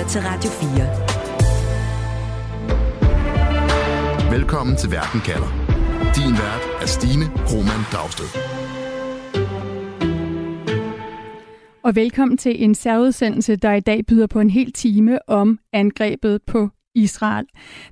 lytter til Radio 4. Velkommen til Verden kalder. Din vært er Stine Roman Dragsted. Og velkommen til en særudsendelse, der i dag byder på en hel time om angrebet på Israel.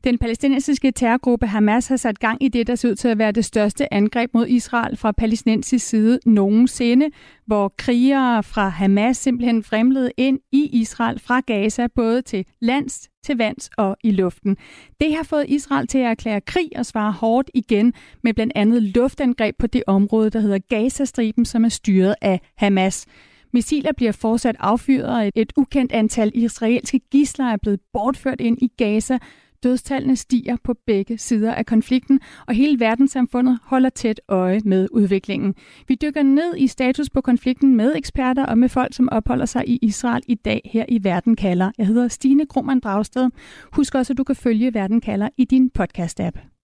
Den palæstinensiske terrorgruppe Hamas har sat gang i det, der ser ud til at være det største angreb mod Israel fra palæstinensisk side nogensinde, hvor krigere fra Hamas simpelthen fremlede ind i Israel fra Gaza, både til lands, til vands og i luften. Det har fået Israel til at erklære krig og svare hårdt igen med blandt andet luftangreb på det område, der hedder Gazastriben, som er styret af Hamas. Missiler bliver fortsat affyret, og et ukendt antal israelske gisler er blevet bortført ind i Gaza. Dødstallene stiger på begge sider af konflikten, og hele verdenssamfundet holder tæt øje med udviklingen. Vi dykker ned i status på konflikten med eksperter og med folk, som opholder sig i Israel i dag her i Verden kalder. Jeg hedder Stine Grumman Dragsted. Husk også, at du kan følge Verden kalder i din podcast-app.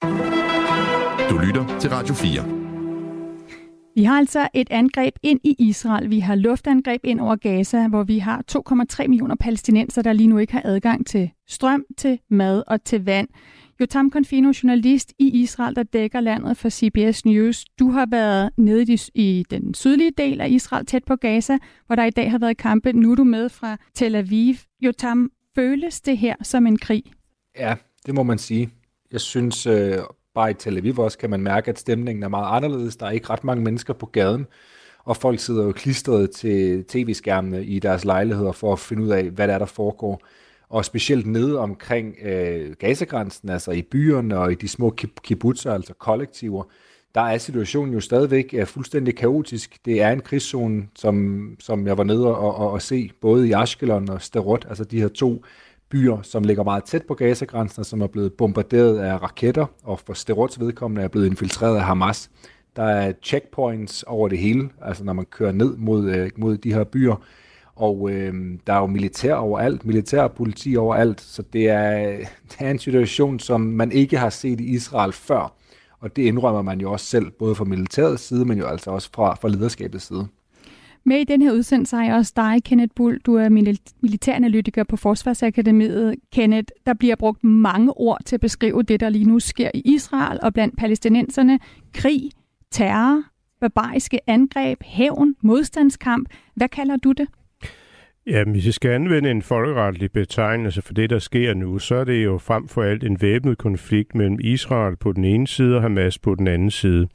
Du lytter til Radio 4. Vi har altså et angreb ind i Israel. Vi har luftangreb ind over Gaza, hvor vi har 2,3 millioner palæstinenser, der lige nu ikke har adgang til strøm, til mad og til vand. Jotam Confino, journalist i Israel, der dækker landet for CBS News. Du har været nede i den sydlige del af Israel, tæt på Gaza, hvor der i dag har været kampe. Nu er du med fra Tel Aviv. Jotam, føles det her som en krig? Ja, det må man sige. Jeg synes, øh, bare i Tel Aviv også kan man mærke, at stemningen er meget anderledes. Der er ikke ret mange mennesker på gaden, og folk sidder jo klistret til tv-skærmene i deres lejligheder for at finde ud af, hvad der er, der foregår. Og specielt nede omkring øh, gasegrænsen, altså i byerne og i de små kibbutzer, altså kollektiver, der er situationen jo stadigvæk er fuldstændig kaotisk. Det er en krigszone, som, som jeg var nede og, og, og se, både i Ashkelon og Sterot, altså de her to byer, som ligger meget tæt på Gazagrænsen, og som er blevet bombarderet af raketter, og for Sterots vedkommende er blevet infiltreret af Hamas. Der er checkpoints over det hele, altså når man kører ned mod, øh, mod de her byer, og øh, der er jo militær overalt, militær og politi overalt, så det er, det er en situation, som man ikke har set i Israel før, og det indrømmer man jo også selv, både fra militærets side, men jo altså også fra, fra lederskabets side. Med i den her udsendelse har jeg også dig, Kenneth Bull. Du er militæranalytiker på Forsvarsakademiet. Kenneth, der bliver brugt mange ord til at beskrive det, der lige nu sker i Israel og blandt palæstinenserne. Krig, terror, barbariske angreb, hævn, modstandskamp. Hvad kalder du det? Ja, hvis vi skal anvende en folkeretlig betegnelse for det, der sker nu, så er det jo frem for alt en væbnet konflikt mellem Israel på den ene side og Hamas på den anden side.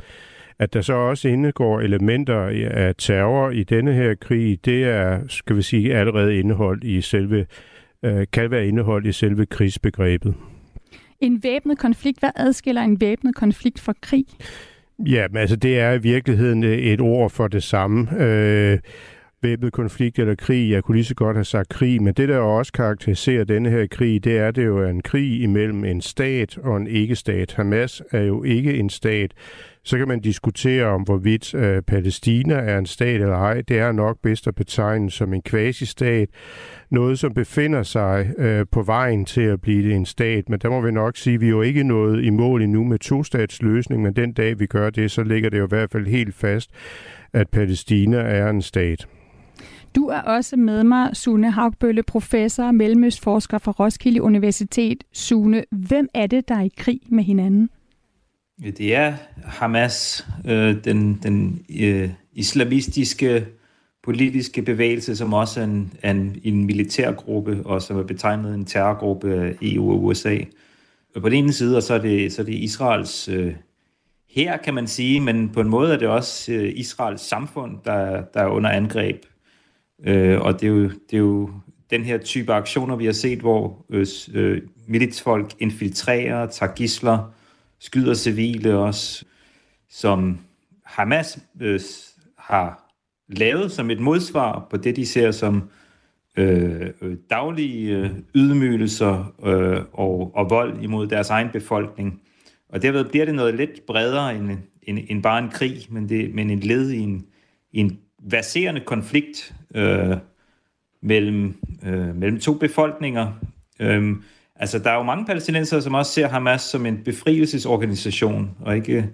At der så også indgår elementer af terror i denne her krig, det er, skal vi sige, allerede indeholdt i selve, øh, kan være indeholdt i selve krigsbegrebet. En væbnet konflikt, hvad adskiller en væbnet konflikt fra krig? Ja, men altså det er i virkeligheden et ord for det samme. Øh, væbnet konflikt eller krig. Jeg kunne lige så godt have sagt krig, men det, der også karakteriserer denne her krig, det er, det jo er en krig imellem en stat og en ikke-stat. Hamas er jo ikke en stat. Så kan man diskutere om, hvorvidt øh, Palæstina er en stat eller ej. Det er nok bedst at betegne som en kvasistat. Noget, som befinder sig øh, på vejen til at blive en stat. Men der må vi nok sige, at vi er jo ikke nået i mål endnu med to-statsløsning, men den dag vi gør det, så ligger det jo i hvert fald helt fast, at Palæstina er en stat. Du er også med mig, Sune Haugbølle, professor og mellemøstforsker fra Roskilde Universitet. Sune, hvem er det, der er i krig med hinanden? Det er Hamas, øh, den, den øh, islamistiske politiske bevægelse, som også er en, en, en militærgruppe, og som er betegnet en terrorgruppe af EU og USA. Og på den ene side, og så er det, så er det Israels øh, her, kan man sige, men på en måde er det også øh, Israels samfund, der, der er under angreb. Øh, og det er, jo, det er jo den her type aktioner, vi har set, hvor øh, øh militsfolk infiltrerer, tager gisler, skyder civile også, som Hamas øh, har lavet som et modsvar på det, de ser som øh, øh, daglige øh, ydmygelser øh, og, og vold imod deres egen befolkning. Og derved bliver det noget lidt bredere end, end, end bare en krig, men, det, men en led i en, i en verserende konflikt øh, mellem, øh, mellem to befolkninger. Øh, altså, der er jo mange palæstinenser, som også ser Hamas som en befrielsesorganisation, og ikke,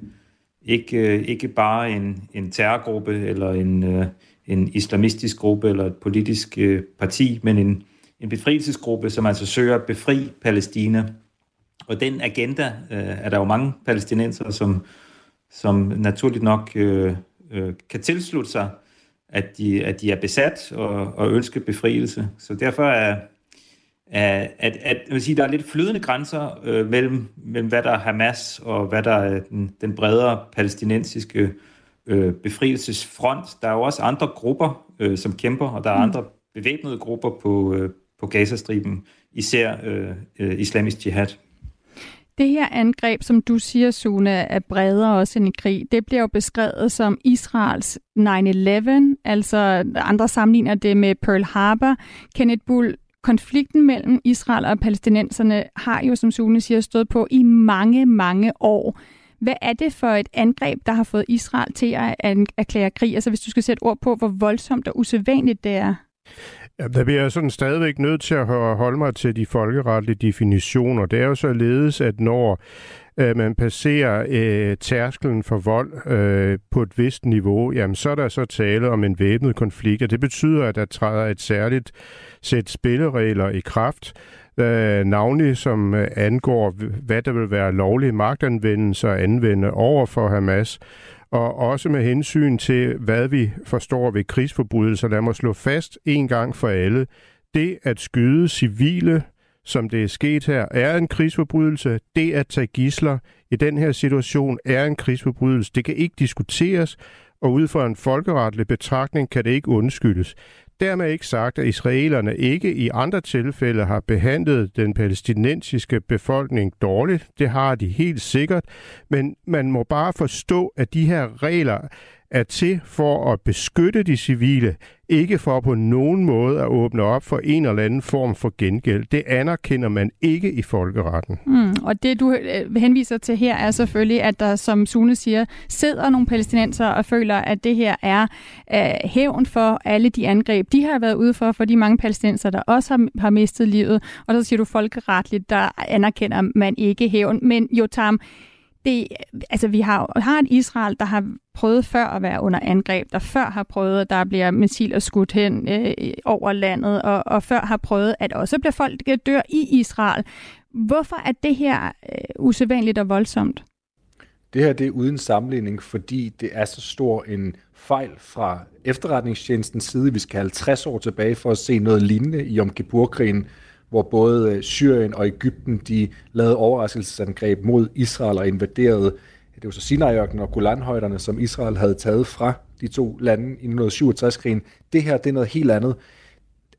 ikke, ikke bare en, en terrorgruppe eller en, øh, en islamistisk gruppe eller et politisk øh, parti, men en, en befrielsesgruppe, som altså søger at befri Palæstina. Og den agenda øh, er der jo mange palæstinenser, som, som naturligt nok øh, øh, kan tilslutte sig, at de, at de er besat og, og ønsker befrielse. Så derfor er, at, at, at jeg vil sige, der er lidt flydende grænser øh, mellem, mellem, hvad der er Hamas og hvad der er den, den bredere palæstinensiske øh, befrielsesfront. Der er jo også andre grupper, øh, som kæmper, og der er mm. andre bevæbnede grupper på, øh, på Gazastriben, især øh, øh, islamisk jihad. Det her angreb, som du siger, Sune, er bredere også end i krig. Det bliver jo beskrevet som Israels 9-11, altså andre sammenligner det med Pearl Harbor. Kenneth Bull, konflikten mellem Israel og palæstinenserne har jo, som Sune siger, stået på i mange, mange år. Hvad er det for et angreb, der har fået Israel til at erklære krig? Altså hvis du skal sætte ord på, hvor voldsomt og usædvanligt det er. Ja, der bliver jeg sådan stadigvæk nødt til at holde mig til de folkeretlige definitioner. Det er jo således, at når øh, man passerer øh, tærskelen for vold øh, på et vist niveau, jamen så er der så tale om en væbnet konflikt, og det betyder, at der træder et særligt sætte spilleregler i kraft, øh, navnlig som øh, angår, hvad der vil være lovlig magtanvendelse at anvende over for Hamas, og også med hensyn til, hvad vi forstår ved krigsforbrydelser. Lad mig slå fast en gang for alle. Det at skyde civile, som det er sket her, er en krigsforbrydelse. Det at tage gisler i den her situation er en krigsforbrydelse. Det kan ikke diskuteres, og ud fra en folkeretlig betragtning kan det ikke undskyldes. Dermed ikke sagt, at israelerne ikke i andre tilfælde har behandlet den palæstinensiske befolkning dårligt. Det har de helt sikkert. Men man må bare forstå, at de her regler er til for at beskytte de civile, ikke for på nogen måde at åbne op for en eller anden form for gengæld. Det anerkender man ikke i folkeretten. Mm, og det du øh, henviser til her er selvfølgelig, at der, som Sune siger, sidder nogle palæstinenser og føler, at det her er uh, hævn for alle de angreb, de har været ude for, for de mange palæstinenser, der også har, har mistet livet. Og så siger du folkeretligt, der anerkender man ikke hævn. Men Jotam, det, altså vi har, har et Israel, der har prøvet før at være under angreb, der før har prøvet, at der bliver missiler skudt hen øh, over landet, og, og før har prøvet, at også bliver folk dør i Israel. Hvorfor er det her øh, usædvanligt og voldsomt? Det her det er uden sammenligning, fordi det er så stor en fejl fra efterretningstjenestens side. Vi skal 50 år tilbage for at se noget lignende i Yom Kippur-krigen, hvor både øh, Syrien og Ægypten de lavede overraskelsesangreb mod Israel og invaderede det var så sinai og Golanhøjderne, som Israel havde taget fra de to lande i 1967-krigen. Det her, det er noget helt andet.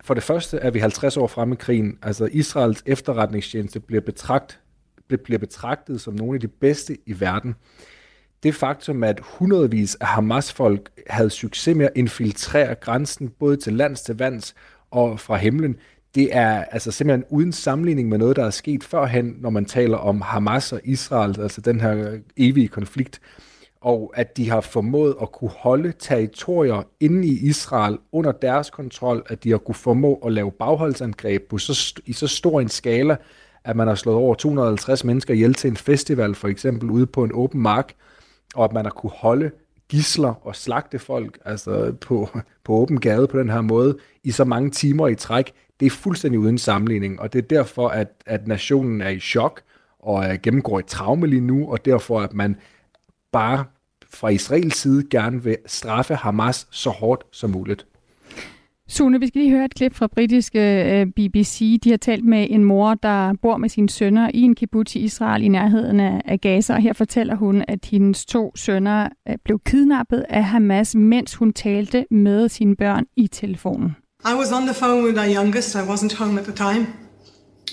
For det første er vi 50 år fremme i krigen. Altså Israels efterretningstjeneste bliver, betragt, bliver betragtet som nogle af de bedste i verden. Det faktum, at hundredvis af Hamas-folk havde succes med at infiltrere grænsen både til lands, til vands og fra himlen, det er altså simpelthen uden sammenligning med noget, der er sket førhen, når man taler om Hamas og Israel, altså den her evige konflikt, og at de har formået at kunne holde territorier inde i Israel under deres kontrol, at de har kunne formå at lave bagholdsangreb på så, i så stor en skala, at man har slået over 250 mennesker ihjel til en festival, for eksempel ude på en åben mark, og at man har kunne holde gisler og slagte folk altså på, på åben gade på den her måde i så mange timer i træk, det er fuldstændig uden sammenligning, og det er derfor, at, at nationen er i chok og øh, gennemgår et traume lige nu, og derfor, at man bare fra Israels side gerne vil straffe Hamas så hårdt som muligt. Sune, vi skal lige høre et klip fra britiske øh, BBC. De har talt med en mor, der bor med sine sønner i en kibbutz i Israel i nærheden af Gaza. Og her fortæller hun, at hendes to sønner øh, blev kidnappet af Hamas, mens hun talte med sine børn i telefonen. I was on the phone with our youngest, I wasn't home at the time,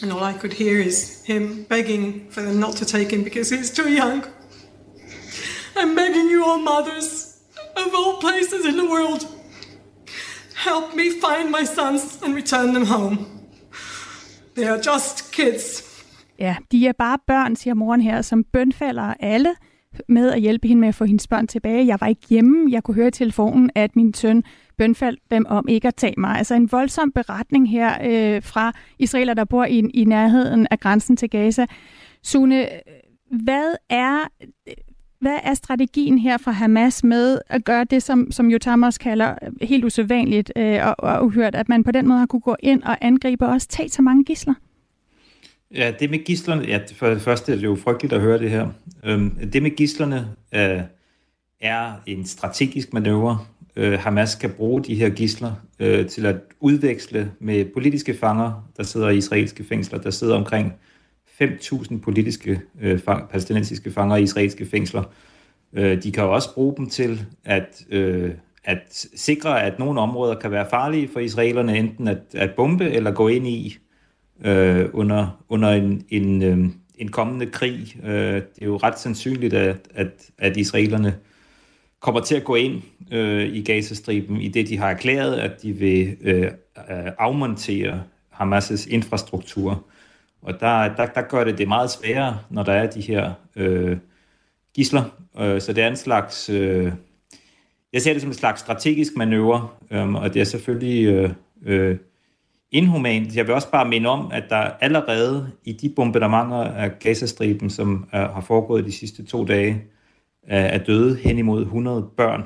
and all I could hear is him begging for them not to take him because he's too young. I'm begging you all mothers of all places in the world, help me find my sons and return them home. They are just kids. Ja, de er bare børn, siger moren her, som bønfalder alle med at hjælpe hende med at få hendes børn tilbage. Jeg var ikke hjemme. Jeg kunne høre i telefonen, at min søn bønfald dem om ikke at tage mig. Altså en voldsom beretning her øh, fra israeler, der bor i, i nærheden af grænsen til Gaza. Sune, hvad er hvad er strategien her fra Hamas med at gøre det, som, som Jotamos kalder helt usædvanligt øh, og, og uhørt, at man på den måde har kunne gå ind og angribe og også tage så mange gisler? Ja, det med gislerne, ja, for det første er det jo frygteligt at høre det her. Øhm, det med gislerne øh, er en strategisk manøvre. Øh, Hamas kan bruge de her gisler øh, til at udveksle med politiske fanger, der sidder i israelske fængsler. Der sidder omkring 5.000 politiske øh, fang, palæstinensiske fanger i israelske fængsler. Øh, de kan jo også bruge dem til at, øh, at sikre, at nogle områder kan være farlige for israelerne, enten at, at bombe eller gå ind i øh, under, under en, en, øh, en kommende krig. Øh, det er jo ret sandsynligt, at, at, at israelerne kommer til at gå ind øh, i Gazastriben i det, de har erklæret, at de vil øh, øh, afmontere Hamas' infrastruktur. Og der, der, der gør det det meget sværere, når der er de her øh, gisler. Øh, så det er en slags... Øh, jeg ser det som en slags strategisk manøvre, øh, og det er selvfølgelig øh, øh, inhumant. Jeg vil også bare minde om, at der allerede i de bombardementer af Gazastriben, som er, har foregået de sidste to dage, er døde hen imod 100 børn.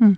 Mm.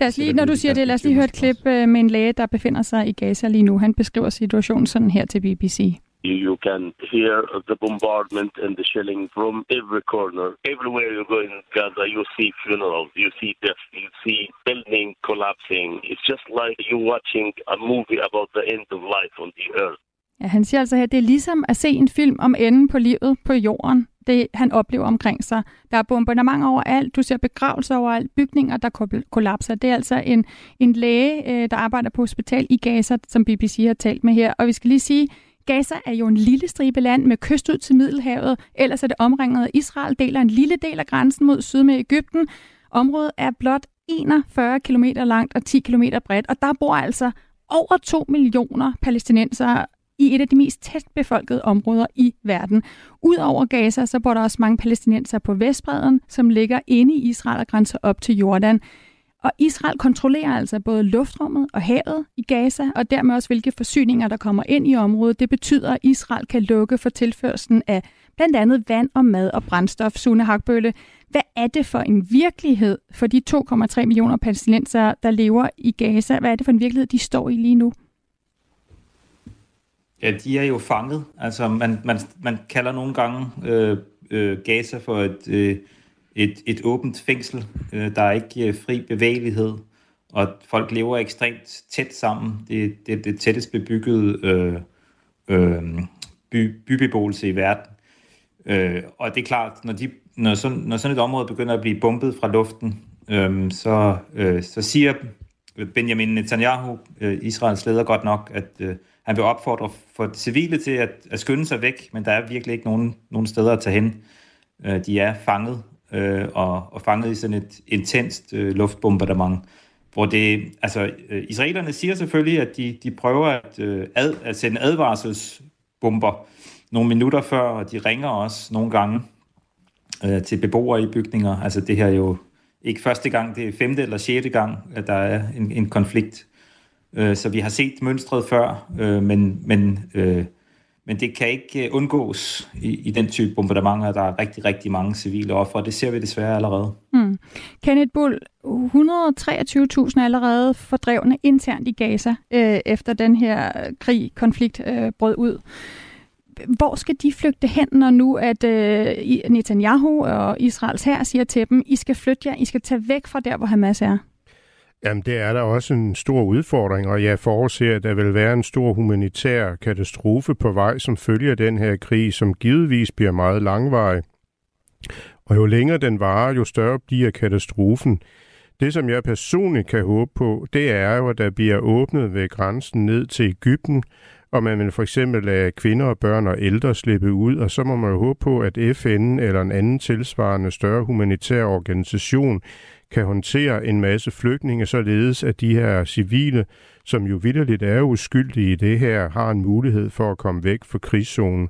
Lad os lige, når du siger det, lad os lige høre et klip øh, med en læge, der befinder sig i Gaza lige nu. Han beskriver situationen sådan her til BBC. You can hear the bombardment and the shelling from every corner. Everywhere you go in Gaza, you see funerals, you see death, you see building collapsing. It's just like you're watching a movie about the end of life on the earth. Ja, han siger altså her, det er ligesom at se en film om enden på livet på jorden. Det han oplever omkring sig. Der er bombardement overalt, du ser begravelser overalt, bygninger, der kollapser. Det er altså en, en læge, øh, der arbejder på hospital i Gaza, som BBC har talt med her. Og vi skal lige sige, Gaza er jo en lille stribe land med kyst ud til Middelhavet. Ellers er det omringet af Israel, deler en lille del af grænsen mod syd med Ægypten. Området er blot 41 km langt og 10 km bredt, og der bor altså over 2 millioner palæstinensere i et af de mest tæt befolkede områder i verden. Udover Gaza, så bor der også mange palæstinenser på Vestbreden, som ligger inde i Israel og grænser op til Jordan. Og Israel kontrollerer altså både luftrummet og havet i Gaza, og dermed også hvilke forsyninger, der kommer ind i området. Det betyder, at Israel kan lukke for tilførselen af blandt andet vand og mad og brændstof. Sune Hakbølle, hvad er det for en virkelighed for de 2,3 millioner palæstinenser, der lever i Gaza? Hvad er det for en virkelighed, de står i lige nu? Ja, de er jo fanget. Altså, man, man, man kalder nogle gange øh, øh, Gaza for et, øh, et, et åbent fængsel. Øh, der er ikke øh, fri bevægelighed, og folk lever ekstremt tæt sammen. Det, det er det tættest bebyggede øh, øh, by, bybeboelse i verden. Øh, og det er klart, når, de, når, sådan, når sådan et område begynder at blive bombet fra luften, øh, så, øh, så siger Benjamin Netanyahu, øh, Israels leder godt nok, at øh, han vil opfordre for civile til at, at skynde sig væk, men der er virkelig ikke nogen, nogen steder at tage hen. Øh, de er fanget, øh, og, og fanget i sådan et intenst øh, luftbombardement, hvor det, altså, øh, israelerne siger selvfølgelig, at de, de prøver at, øh, ad, at sende advarselsbomber nogle minutter før, og de ringer også nogle gange øh, til beboere i bygninger. Altså det her er jo ikke første gang, det er femte eller sjette gang, at der er en, en konflikt Øh, så vi har set mønstret før, øh, men, men, øh, men det kan ikke øh, undgås i, i den type bombardementer. Der er rigtig, rigtig mange civile ofre, og det ser vi desværre allerede. Mm. Kenneth Bull, 123.000 allerede fordrevne internt i Gaza, øh, efter den her krig, konflikt øh, brød ud. Hvor skal de flygte hen, når nu at øh, Netanyahu og Israels her siger til dem, I skal flytte jer, I skal tage væk fra der, hvor Hamas er? Jamen, det er der også en stor udfordring, og jeg forudser, at der vil være en stor humanitær katastrofe på vej, som følger den her krig, som givetvis bliver meget langvarig. Og jo længere den varer, jo større bliver katastrofen. Det, som jeg personligt kan håbe på, det er jo, at der bliver åbnet ved grænsen ned til Ægypten, og man vil for eksempel lade kvinder og børn og ældre slippe ud, og så må man jo håbe på, at FN eller en anden tilsvarende større humanitær organisation kan håndtere en masse flygtninge, således at de her civile, som jo vidderligt er uskyldige i det her, har en mulighed for at komme væk fra krigszonen.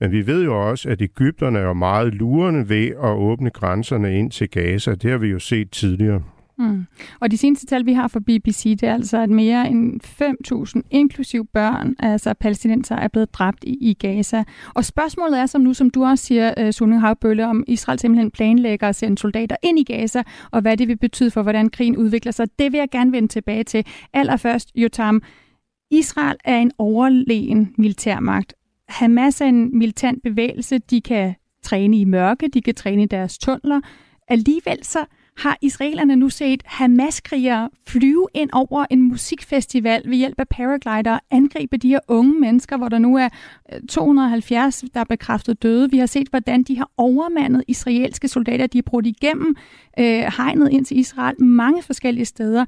Men vi ved jo også, at Ægypterne er meget lurende ved at åbne grænserne ind til Gaza. Det har vi jo set tidligere. Mm. Og de seneste tal, vi har fra BBC, det er altså, at mere end 5.000, inklusiv børn, altså palæstinenser, er blevet dræbt i, i Gaza. Og spørgsmålet er, som nu, som du også siger, uh, Havbølle, om Israel simpelthen planlægger at sende soldater ind i Gaza, og hvad det vil betyde for, hvordan krigen udvikler sig. Det vil jeg gerne vende tilbage til. Allerførst, Jotam, Israel er en overlegen militærmagt. Hamas er en militant bevægelse. De kan træne i mørke, de kan træne i deres tunneler. Alligevel så har israelerne nu set Hamas-krigere flyve ind over en musikfestival ved hjælp af paraglider og angribe de her unge mennesker, hvor der nu er øh, 270, der er bekræftet døde. Vi har set, hvordan de har overmandet israelske soldater. De er brudt igennem øh, hegnet ind til Israel mange forskellige steder.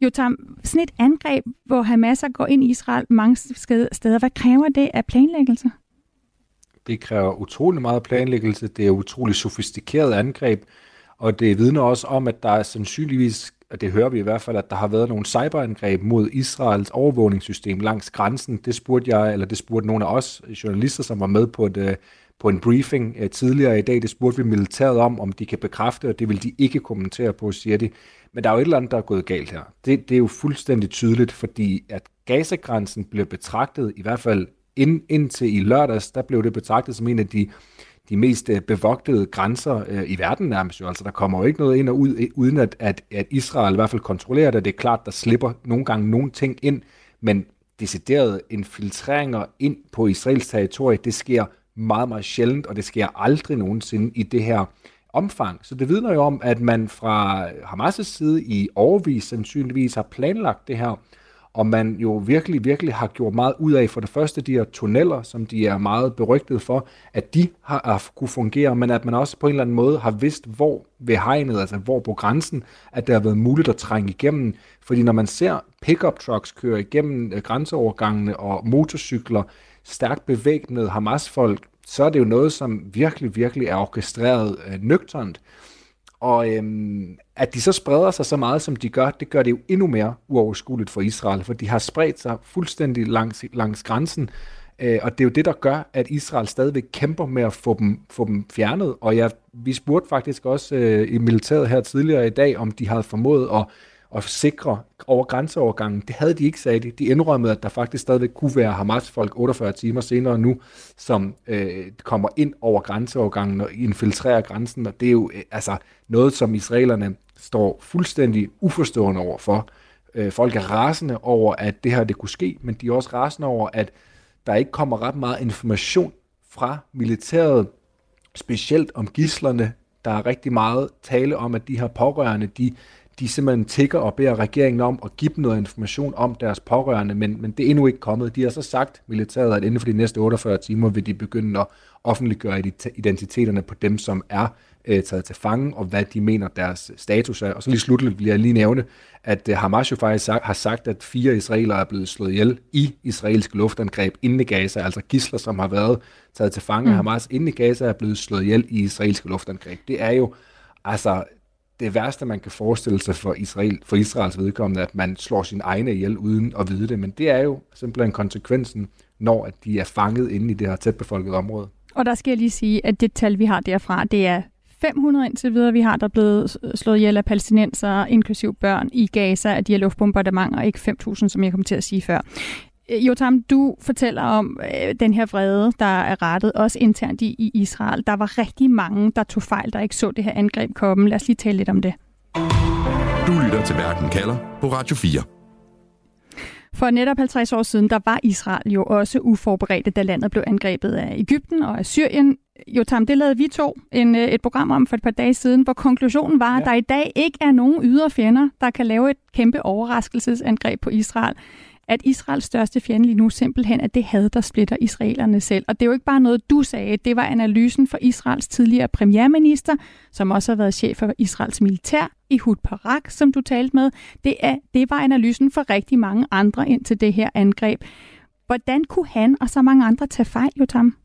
Jo, Tam, sådan et angreb, hvor Hamas går ind i Israel mange steder, hvad kræver det af planlæggelse? Det kræver utrolig meget planlæggelse. Det er utrolig sofistikeret angreb. Og det vidner også om, at der er sandsynligvis, og det hører vi i hvert fald, at der har været nogle cyberangreb mod Israels overvågningssystem langs grænsen. Det spurgte jeg, eller det spurgte nogle af os journalister, som var med på, et, øh, på en briefing øh, tidligere i dag. Det spurgte vi militæret om, om de kan bekræfte, og det vil de ikke kommentere på, siger de. Men der er jo et eller andet, der er gået galt her. Det, det er jo fuldstændig tydeligt, fordi at Gaza-grænsen bliver betragtet, i hvert fald ind, indtil i lørdags, der blev det betragtet som en af de de mest øh, bevogtede grænser øh, i verden nærmest jo. Altså, der kommer jo ikke noget ind og ud, øh, uden at, at, at Israel i hvert fald kontrollerer det. Det er klart, der slipper nogle gange nogle ting ind, men deciderede infiltreringer ind på Israels territorie, det sker meget, meget sjældent, og det sker aldrig nogensinde i det her omfang. Så det vidner jo om, at man fra Hamas' side i overvis sandsynligvis har planlagt det her, og man jo virkelig, virkelig har gjort meget ud af, for det første de her tunneller, som de er meget berygtede for, at de har, har kunne fungere, men at man også på en eller anden måde har vidst, hvor ved hegnet, altså hvor på grænsen, at det har været muligt at trænge igennem. Fordi når man ser pickup trucks køre igennem øh, grænseovergangene og motorcykler stærkt bevæbnede Hamas-folk, så er det jo noget, som virkelig, virkelig er orkestreret øh, nøgternt. Og øhm, at de så spreder sig så meget, som de gør, det gør det jo endnu mere uoverskueligt for Israel, for de har spredt sig fuldstændig langs, langs grænsen, øh, og det er jo det, der gør, at Israel stadigvæk kæmper med at få dem, få dem fjernet. Og jeg, vi spurgte faktisk også øh, i militæret her tidligere i dag, om de havde formået at at sikre over grænseovergangen. Det havde de ikke, sagde de. De indrømmede, at der faktisk stadigvæk kunne være Hamas-folk 48 timer senere nu, som øh, kommer ind over grænseovergangen og infiltrerer grænsen, og det er jo øh, altså noget, som israelerne står fuldstændig uforstående over for. Øh, folk er rasende over, at det her det kunne ske, men de er også rasende over, at der ikke kommer ret meget information fra militæret, specielt om gislerne. Der er rigtig meget tale om, at de her pårørende, de de simpelthen tigger og beder regeringen om at give dem noget information om deres pårørende, men, men det er endnu ikke kommet. De har så sagt, militæret, at inden for de næste 48 timer vil de begynde at offentliggøre identiteterne på dem, som er øh, taget til fange, og hvad de mener deres status er. Og så lige slutligt vil jeg lige nævne, at øh, Hamas jo faktisk har sagt, at fire israelere er blevet slået ihjel i israelske luftangreb inde i Gaza, altså gisler, som har været taget til fange af mm. Hamas inde i Gaza, er blevet slået ihjel i israelske luftangreb. Det er jo altså det værste, man kan forestille sig for, Israel, for Israels vedkommende, at man slår sin egne ihjel uden at vide det. Men det er jo simpelthen konsekvensen, når at de er fanget inde i det her tætbefolkede område. Og der skal jeg lige sige, at det tal, vi har derfra, det er 500 indtil videre, vi har, der er blevet slået ihjel af palæstinenser, inklusiv børn i Gaza, af de her luftbombardementer, og ikke 5.000, som jeg kom til at sige før. Øh, Jotam, du fortæller om øh, den her vrede, der er rettet også internt i, i Israel. Der var rigtig mange, der tog fejl, der ikke så det her angreb komme. Lad os lige tale lidt om det. Du lytter til Verden kalder på Radio 4. For netop 50 år siden, der var Israel jo også uforberedt, da landet blev angrebet af Ægypten og af Syrien. Jotam, det lavede vi to en, øh, et program om for et par dage siden, hvor konklusionen var, ja. at der i dag ikke er nogen ydre fjender, der kan lave et kæmpe overraskelsesangreb på Israel at Israels største fjende lige nu simpelthen er det had, der splitter israelerne selv. Og det er jo ikke bare noget, du sagde. Det var analysen for Israels tidligere premierminister, som også har været chef for Israels militær, Ehud Barak, som du talte med. Det, er, det var analysen for rigtig mange andre ind til det her angreb. Hvordan kunne han og så mange andre tage fejl, Jotam?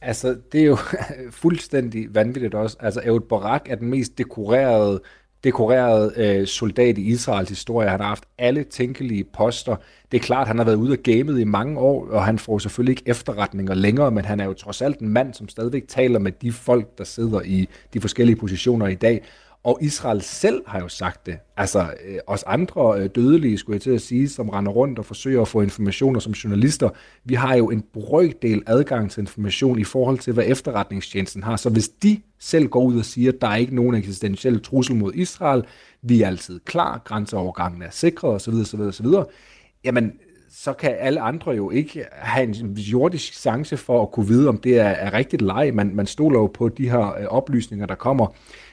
Altså, det er jo fuldstændig vanvittigt også. Altså, Ehud Barak er den mest dekorerede dekoreret øh, soldat i Israels historie. Han har haft alle tænkelige poster. Det er klart, han har været ude af gamet i mange år, og han får selvfølgelig ikke efterretninger længere, men han er jo trods alt en mand, som stadigvæk taler med de folk, der sidder i de forskellige positioner i dag. Og Israel selv har jo sagt det. Altså øh, os andre øh, dødelige, skulle jeg til at sige, som render rundt og forsøger at få informationer som journalister, vi har jo en brøkdel adgang til information i forhold til, hvad efterretningstjenesten har. Så hvis de selv går ud og siger, at der er ikke nogen eksistentiel trussel mod Israel, vi er altid klar, grænseovergangen er sikret osv., osv., osv., jamen så kan alle andre jo ikke have en jordisk chance for at kunne vide, om det er, er rigtigt eller ej. Man, man stoler jo på de her øh, oplysninger, der kommer,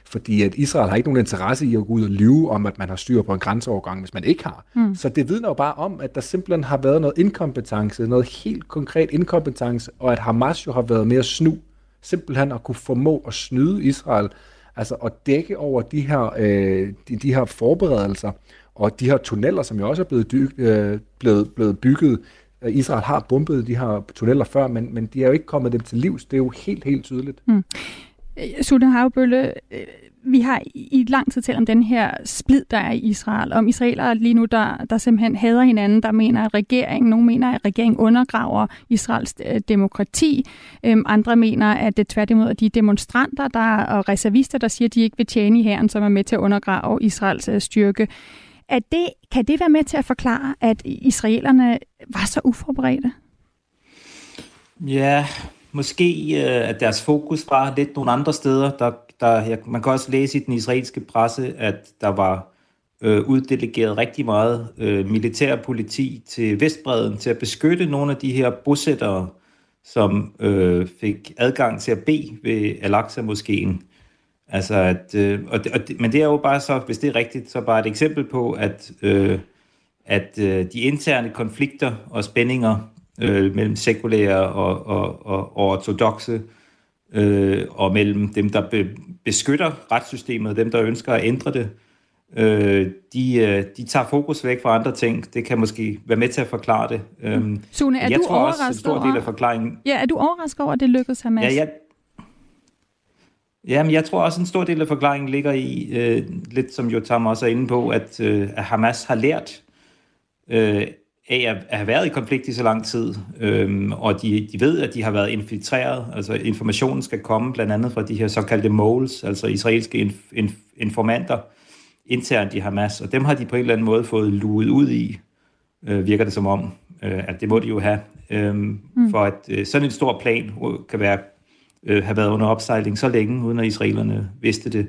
fordi at Israel har ikke nogen interesse i at gå ud og lyve om, at man har styr på en grænseovergang, hvis man ikke har. Mm. Så det vidner jo bare om, at der simpelthen har været noget inkompetence, noget helt konkret inkompetence, og at Hamas jo har været mere snu, simpelthen at kunne formå at snyde Israel, altså at dække over de her, øh, de, de her forberedelser, og de her tunneller, som jo også er blevet, dyg, øh, blevet, blevet bygget, Israel har bombet de her tunneller før, men, men de er jo ikke kommet dem til livs. Det er jo helt, helt tydeligt. Mm. Øh, Sune Havbølle, øh, vi har i lang tid talt om den her splid, der er i Israel. Om israelere lige nu, der, der simpelthen hader hinanden, der mener, at regeringen, nogle mener, at regeringen undergraver Israels øh, demokrati. Øhm, andre mener, at det tværtimod er de demonstranter der, og reservister, der siger, at de ikke vil tjene i herren, som er med til at undergrave Israels styrke. Er det, kan det være med til at forklare, at israelerne var så uforberedte? Ja, måske øh, at deres fokus var lidt nogle andre steder. Der, der, man kan også læse i den israelske presse, at der var øh, uddelegeret rigtig meget øh, militær politi til Vestbreden til at beskytte nogle af de her bosættere, som øh, fik adgang til at bede ved Al-Aqsa-moskeen. Altså at, øh, og det, og det, men det er jo bare så, hvis det er rigtigt, så bare et eksempel på, at, øh, at øh, de interne konflikter og spændinger øh, mellem sekulære og, og, og, og ortodoxe, øh, og mellem dem, der be, beskytter retssystemet, og dem, der ønsker at ændre det, øh, de, øh, de tager fokus væk fra andre ting. Det kan måske være med til at forklare det. Øh, Sune, er jeg du tror overrasket også, en stor del af forklaringen... Ja, er du overrasket over, at det lykkedes Hamas? Ja, jeg, Jamen, jeg tror også, en stor del af forklaringen ligger i, øh, lidt som Jotam også er inde på, at, øh, at Hamas har lært øh, af at, have været i konflikt i så lang tid, øh, og de, de ved, at de har været infiltreret, altså informationen skal komme blandt andet fra de her såkaldte moles, altså israelske inf, inf, informanter internt i Hamas, og dem har de på en eller anden måde fået luet ud i, øh, virker det som om, øh, at det må de jo have, øh, mm. for at øh, sådan en stor plan kan være øh, have været under opsejling så længe, uden at israelerne vidste det.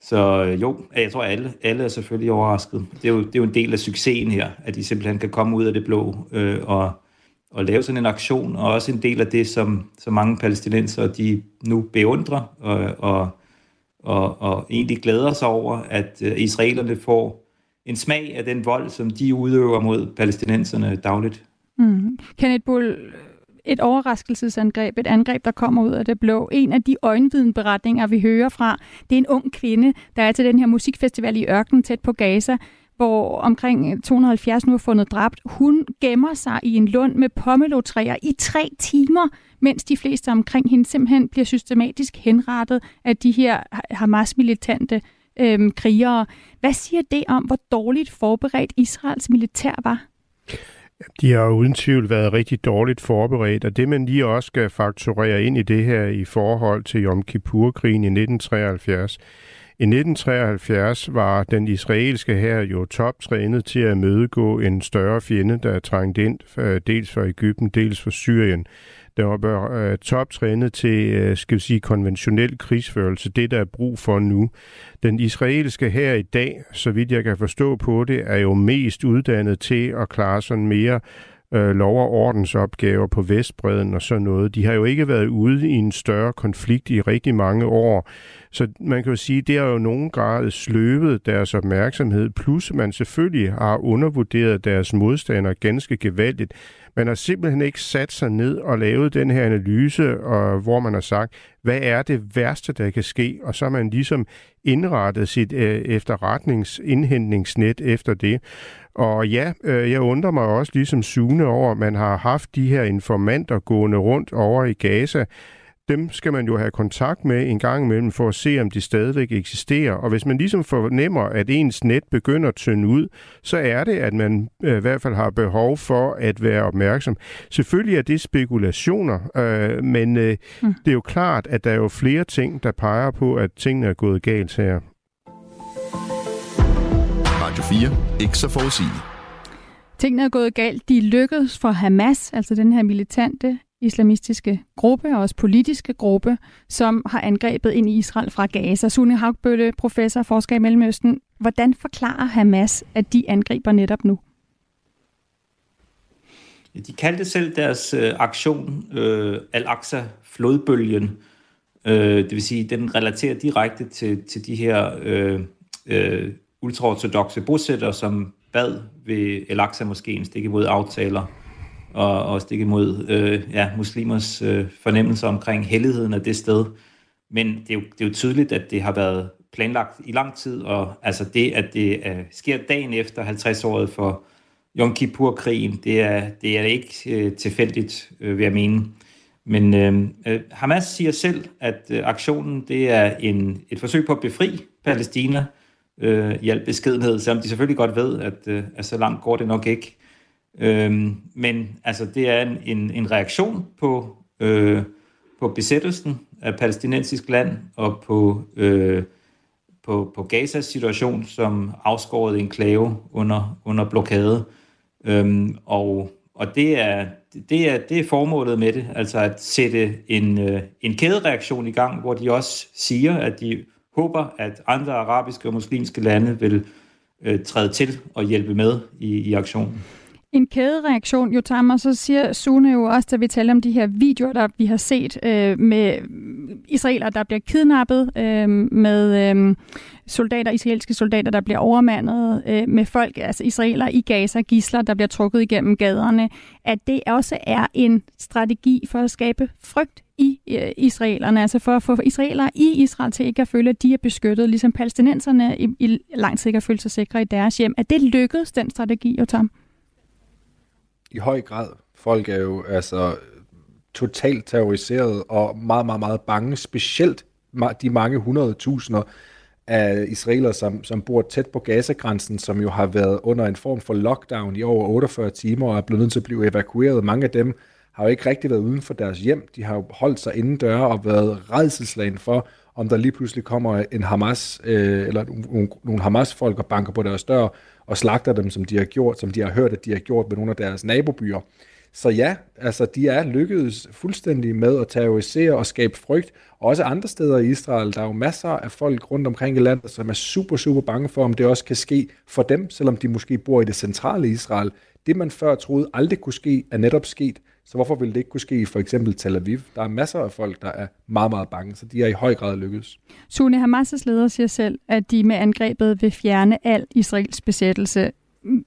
Så øh, jo, jeg tror, alle, alle er selvfølgelig overrasket. Det er, jo, det er jo en del af succesen her, at de simpelthen kan komme ud af det blå øh, og, og lave sådan en aktion, og også en del af det, som, som mange palæstinenser de nu beundrer og, og, og, og egentlig glæder sig over, at øh, israelerne får en smag af den vold, som de udøver mod palæstinenserne dagligt. Mm. Kenneth Bull, et overraskelsesangreb, et angreb, der kommer ud af det blå. En af de øjenvidenberetninger, vi hører fra, det er en ung kvinde, der er til den her musikfestival i ørkenen tæt på Gaza, hvor omkring 270 nu er fundet dræbt. Hun gemmer sig i en lund med pommelotræer i tre timer, mens de fleste omkring hende simpelthen bliver systematisk henrettet af de her Hamas-militante øhm, krigere. Hvad siger det om, hvor dårligt forberedt Israels militær var? De har uden tvivl været rigtig dårligt forberedt, og det man lige også skal fakturere ind i det her i forhold til Yom Kippur-krigen i 1973. I 1973 var den israelske her jo toptrænet til at mødegå en større fjende, der trængte trængt ind, øh, dels fra Ægypten, dels fra Syrien der var øh, toptrænet til, øh, skal vi sige, konventionel krigsførelse, det der er brug for nu. Den israelske her i dag, så vidt jeg kan forstå på det, er jo mest uddannet til at klare sådan mere øh, lov- og ordensopgaver på Vestbreden og sådan noget. De har jo ikke været ude i en større konflikt i rigtig mange år. Så man kan jo sige, det har jo nogen grad sløvet deres opmærksomhed, plus man selvfølgelig har undervurderet deres modstandere ganske gevaldigt. Man har simpelthen ikke sat sig ned og lavet den her analyse, og hvor man har sagt, hvad er det værste, der kan ske? Og så har man ligesom indrettet sit øh, efterretningsindhentningsnet efter det. Og ja, øh, jeg undrer mig også ligesom Sune over, at man har haft de her informanter gående rundt over i Gaza, dem skal man jo have kontakt med en gang imellem for at se, om de stadigvæk eksisterer. Og hvis man ligesom fornemmer, at ens net begynder at tynde ud, så er det, at man øh, i hvert fald har behov for at være opmærksom. Selvfølgelig er det spekulationer, øh, men øh, mm. det er jo klart, at der er jo flere ting, der peger på, at tingene er gået galt her. Radio 4. Ikke så forudsigeligt. Tingene er gået galt. De lykkedes for Hamas, altså den her militante islamistiske gruppe og også politiske gruppe, som har angrebet ind i Israel fra Gaza. Sune Haugbølle, professor og forsker i Mellemøsten. Hvordan forklarer Hamas, at de angriber netop nu? De kaldte selv deres øh, aktion øh, Al-Aqsa-flodbølgen. Øh, det vil sige, den relaterer direkte til, til de her øh, øh, ultraortodoxe bosættere, som bad ved Al-Aqsa-moskeen stikke mod aftaler og, og stik mod øh, ja, muslimers øh, fornemmelser omkring helligheden af det sted. Men det er, jo, det er jo tydeligt, at det har været planlagt i lang tid, og altså det, at det øh, sker dagen efter 50-året for Yom Kippur-krigen, det er, det er ikke øh, tilfældigt, øh, vil jeg mene. Men øh, øh, Hamas siger selv, at øh, aktionen det er en, et forsøg på at befri Palæstina øh, i al beskedenhed, selvom de selvfølgelig godt ved, at, øh, at så langt går det nok ikke. Øh, men altså, det er en, en, en reaktion på, øh, på besættelsen af palæstinensisk land og på, øh, på, på Gazas situation som afskåret enklave under, under blokade. Øhm, og og det, er, det, er, det er formålet med det, altså at sætte en, øh, en kædereaktion i gang, hvor de også siger, at de håber, at andre arabiske og muslimske lande vil øh, træde til og hjælpe med i, i aktionen. En kædereaktion, jo Tammer, så siger Sune jo også, da vi taler om de her videoer, der vi har set øh, med israeler, der bliver kidnappet, øh, med øh, soldater, israelske soldater, der bliver overmandet, øh, med folk, altså israeler i Gaza, gisler, der bliver trukket igennem gaderne, at det også er en strategi for at skabe frygt i øh, israelerne, altså for at få israelere i Israel til ikke at føle, at de er beskyttet, ligesom palæstinenserne i, i langt har føle sig sikre i deres hjem. Er det lykkedes, den strategi, Jotam? I høj grad. Folk er jo altså totalt terroriseret og meget, meget, meget bange, specielt de mange hundredtusinder af israelere, som, som bor tæt på Gaza-grænsen, som jo har været under en form for lockdown i over 48 timer og er blevet nødt til at blive evakueret. Mange af dem har jo ikke rigtig været uden for deres hjem. De har jo holdt sig indendør og været redselslagen for, om der lige pludselig kommer en Hamas, øh, eller nogle, nogle Hamas-folk og banker på deres dør og slagter dem, som de har gjort, som de har hørt, at de har gjort med nogle af deres nabobyer. Så ja, altså de er lykkedes fuldstændig med at terrorisere og skabe frygt. Også andre steder i Israel, der er jo masser af folk rundt omkring i landet, som er super, super bange for, om det også kan ske for dem, selvom de måske bor i det centrale Israel. Det man før troede aldrig kunne ske, er netop sket. Så hvorfor ville det ikke kunne ske i for eksempel Tel Aviv? Der er masser af folk, der er meget, meget bange, så de er i høj grad lykkedes. Sune Hamas' leder siger selv, at de med angrebet vil fjerne al Israels besættelse.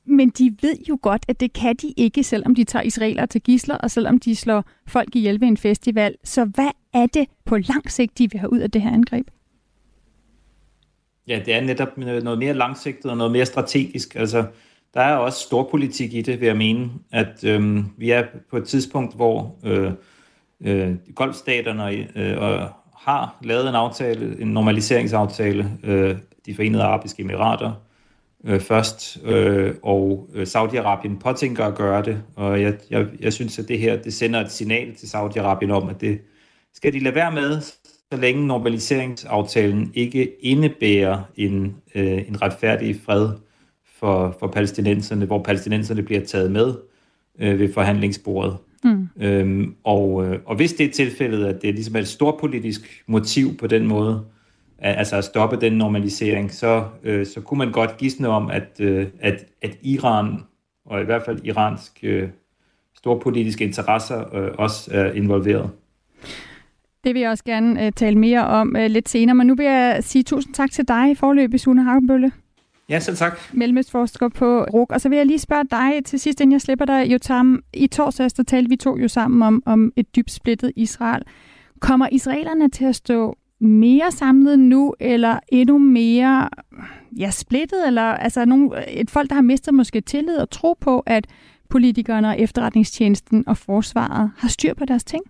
Men de ved jo godt, at det kan de ikke, selvom de tager israeler til gisler, og selvom de slår folk ihjel ved en festival. Så hvad er det på lang sigt, de vil have ud af det her angreb? Ja, det er netop noget mere langsigtet og noget mere strategisk. Altså, der er også storpolitik i det, vil jeg mene, at øh, vi er på et tidspunkt, hvor øh, øh, golfstaterne øh, har lavet en aftale, en normaliseringsaftale, øh, de forenede arabiske emirater øh, først, øh, og øh, Saudi-Arabien påtænker at gøre det, og jeg, jeg, jeg synes, at det her det sender et signal til Saudi-Arabien om, at det skal de lade være med, så længe normaliseringsaftalen ikke indebærer en, øh, en retfærdig fred for, for palæstinenserne, hvor palæstinenserne bliver taget med øh, ved forhandlingsbordet. Mm. Øhm, og, øh, og hvis det er tilfældet, at det ligesom er et stort politisk motiv på den måde, at, altså at stoppe den normalisering, så, øh, så kunne man godt gisne om, at, øh, at, at Iran, og i hvert fald iransk øh, storpolitiske interesser, øh, også er involveret. Det vil jeg også gerne uh, tale mere om uh, lidt senere, men nu vil jeg sige tusind tak til dig i forløb, Sune Hagenbølle. Ja, selv tak. Mellemøstforsker på RUK. Og så vil jeg lige spørge dig til sidst, inden jeg slipper dig, Jotam. I torsdags, der talte vi to jo sammen om, om et dybt splittet Israel. Kommer israelerne til at stå mere samlet nu, eller endnu mere ja, splittet? Eller altså nogle, et folk, der har mistet måske tillid og tro på, at politikerne og efterretningstjenesten og forsvaret har styr på deres ting?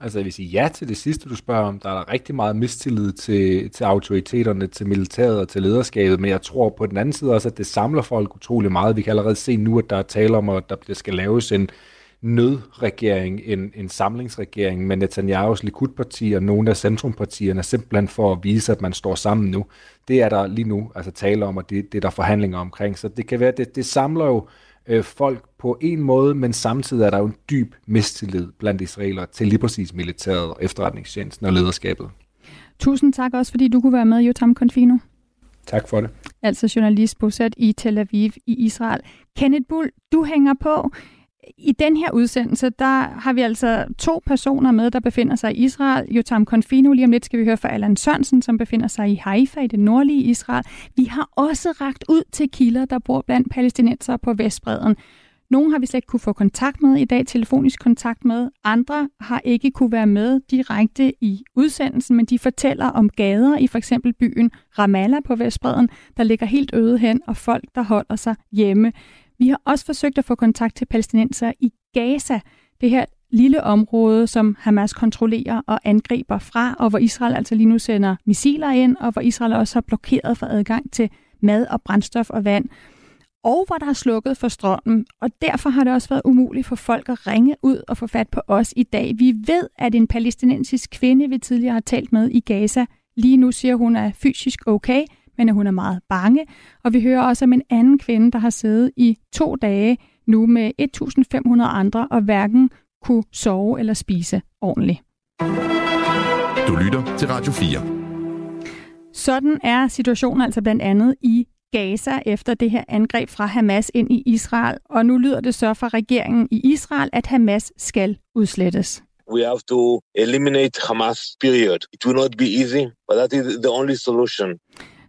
Altså jeg vil sige ja til det sidste, du spørger om. Der er rigtig meget mistillid til, til autoriteterne, til militæret og til lederskabet, men jeg tror på den anden side også, at det samler folk utrolig meget. Vi kan allerede se nu, at der er tale om, at der skal laves en nødregering, en, en samlingsregering med Netanyahus Likud-parti og nogle af centrumpartierne, simpelthen for at vise, at man står sammen nu. Det er der lige nu altså tale om, og det, det er der forhandlinger omkring. Så det kan være, det, det samler jo øh, folk på en måde, men samtidig er der jo en dyb mistillid blandt israelere til lige præcis militæret og efterretningstjenesten og lederskabet. Tusind tak også, fordi du kunne være med, Jotam Konfino. Tak for det. Altså journalist bosat i Tel Aviv i Israel. Kenneth Bull, du hænger på. I den her udsendelse, der har vi altså to personer med, der befinder sig i Israel. Jotam Konfino, lige om lidt skal vi høre fra Allan Sørensen, som befinder sig i Haifa i det nordlige Israel. Vi har også ragt ud til kilder, der bor blandt palæstinenser på Vestbreden. Nogle har vi slet ikke kunne få kontakt med i dag, telefonisk kontakt med. Andre har ikke kunne være med direkte i udsendelsen, men de fortæller om gader i for eksempel byen Ramallah på Vestbreden, der ligger helt øde hen, og folk, der holder sig hjemme. Vi har også forsøgt at få kontakt til palæstinenser i Gaza, det her lille område, som Hamas kontrollerer og angriber fra, og hvor Israel altså lige nu sender missiler ind, og hvor Israel også har blokeret for adgang til mad og brændstof og vand og hvor der er slukket for strømmen, og derfor har det også været umuligt for folk at ringe ud og få fat på os i dag. Vi ved, at en palæstinensisk kvinde, vi tidligere har talt med i Gaza, lige nu siger, hun er fysisk okay, men at hun er meget bange. Og vi hører også om en anden kvinde, der har siddet i to dage nu med 1.500 andre og hverken kunne sove eller spise ordentligt. Du lytter til Radio 4. Sådan er situationen altså blandt andet i Gaza efter det her angreb fra Hamas ind i Israel. Og nu lyder det så fra regeringen i Israel, at Hamas skal udslettes. We have to eliminate Hamas, period. It will not be easy, but that is the only solution.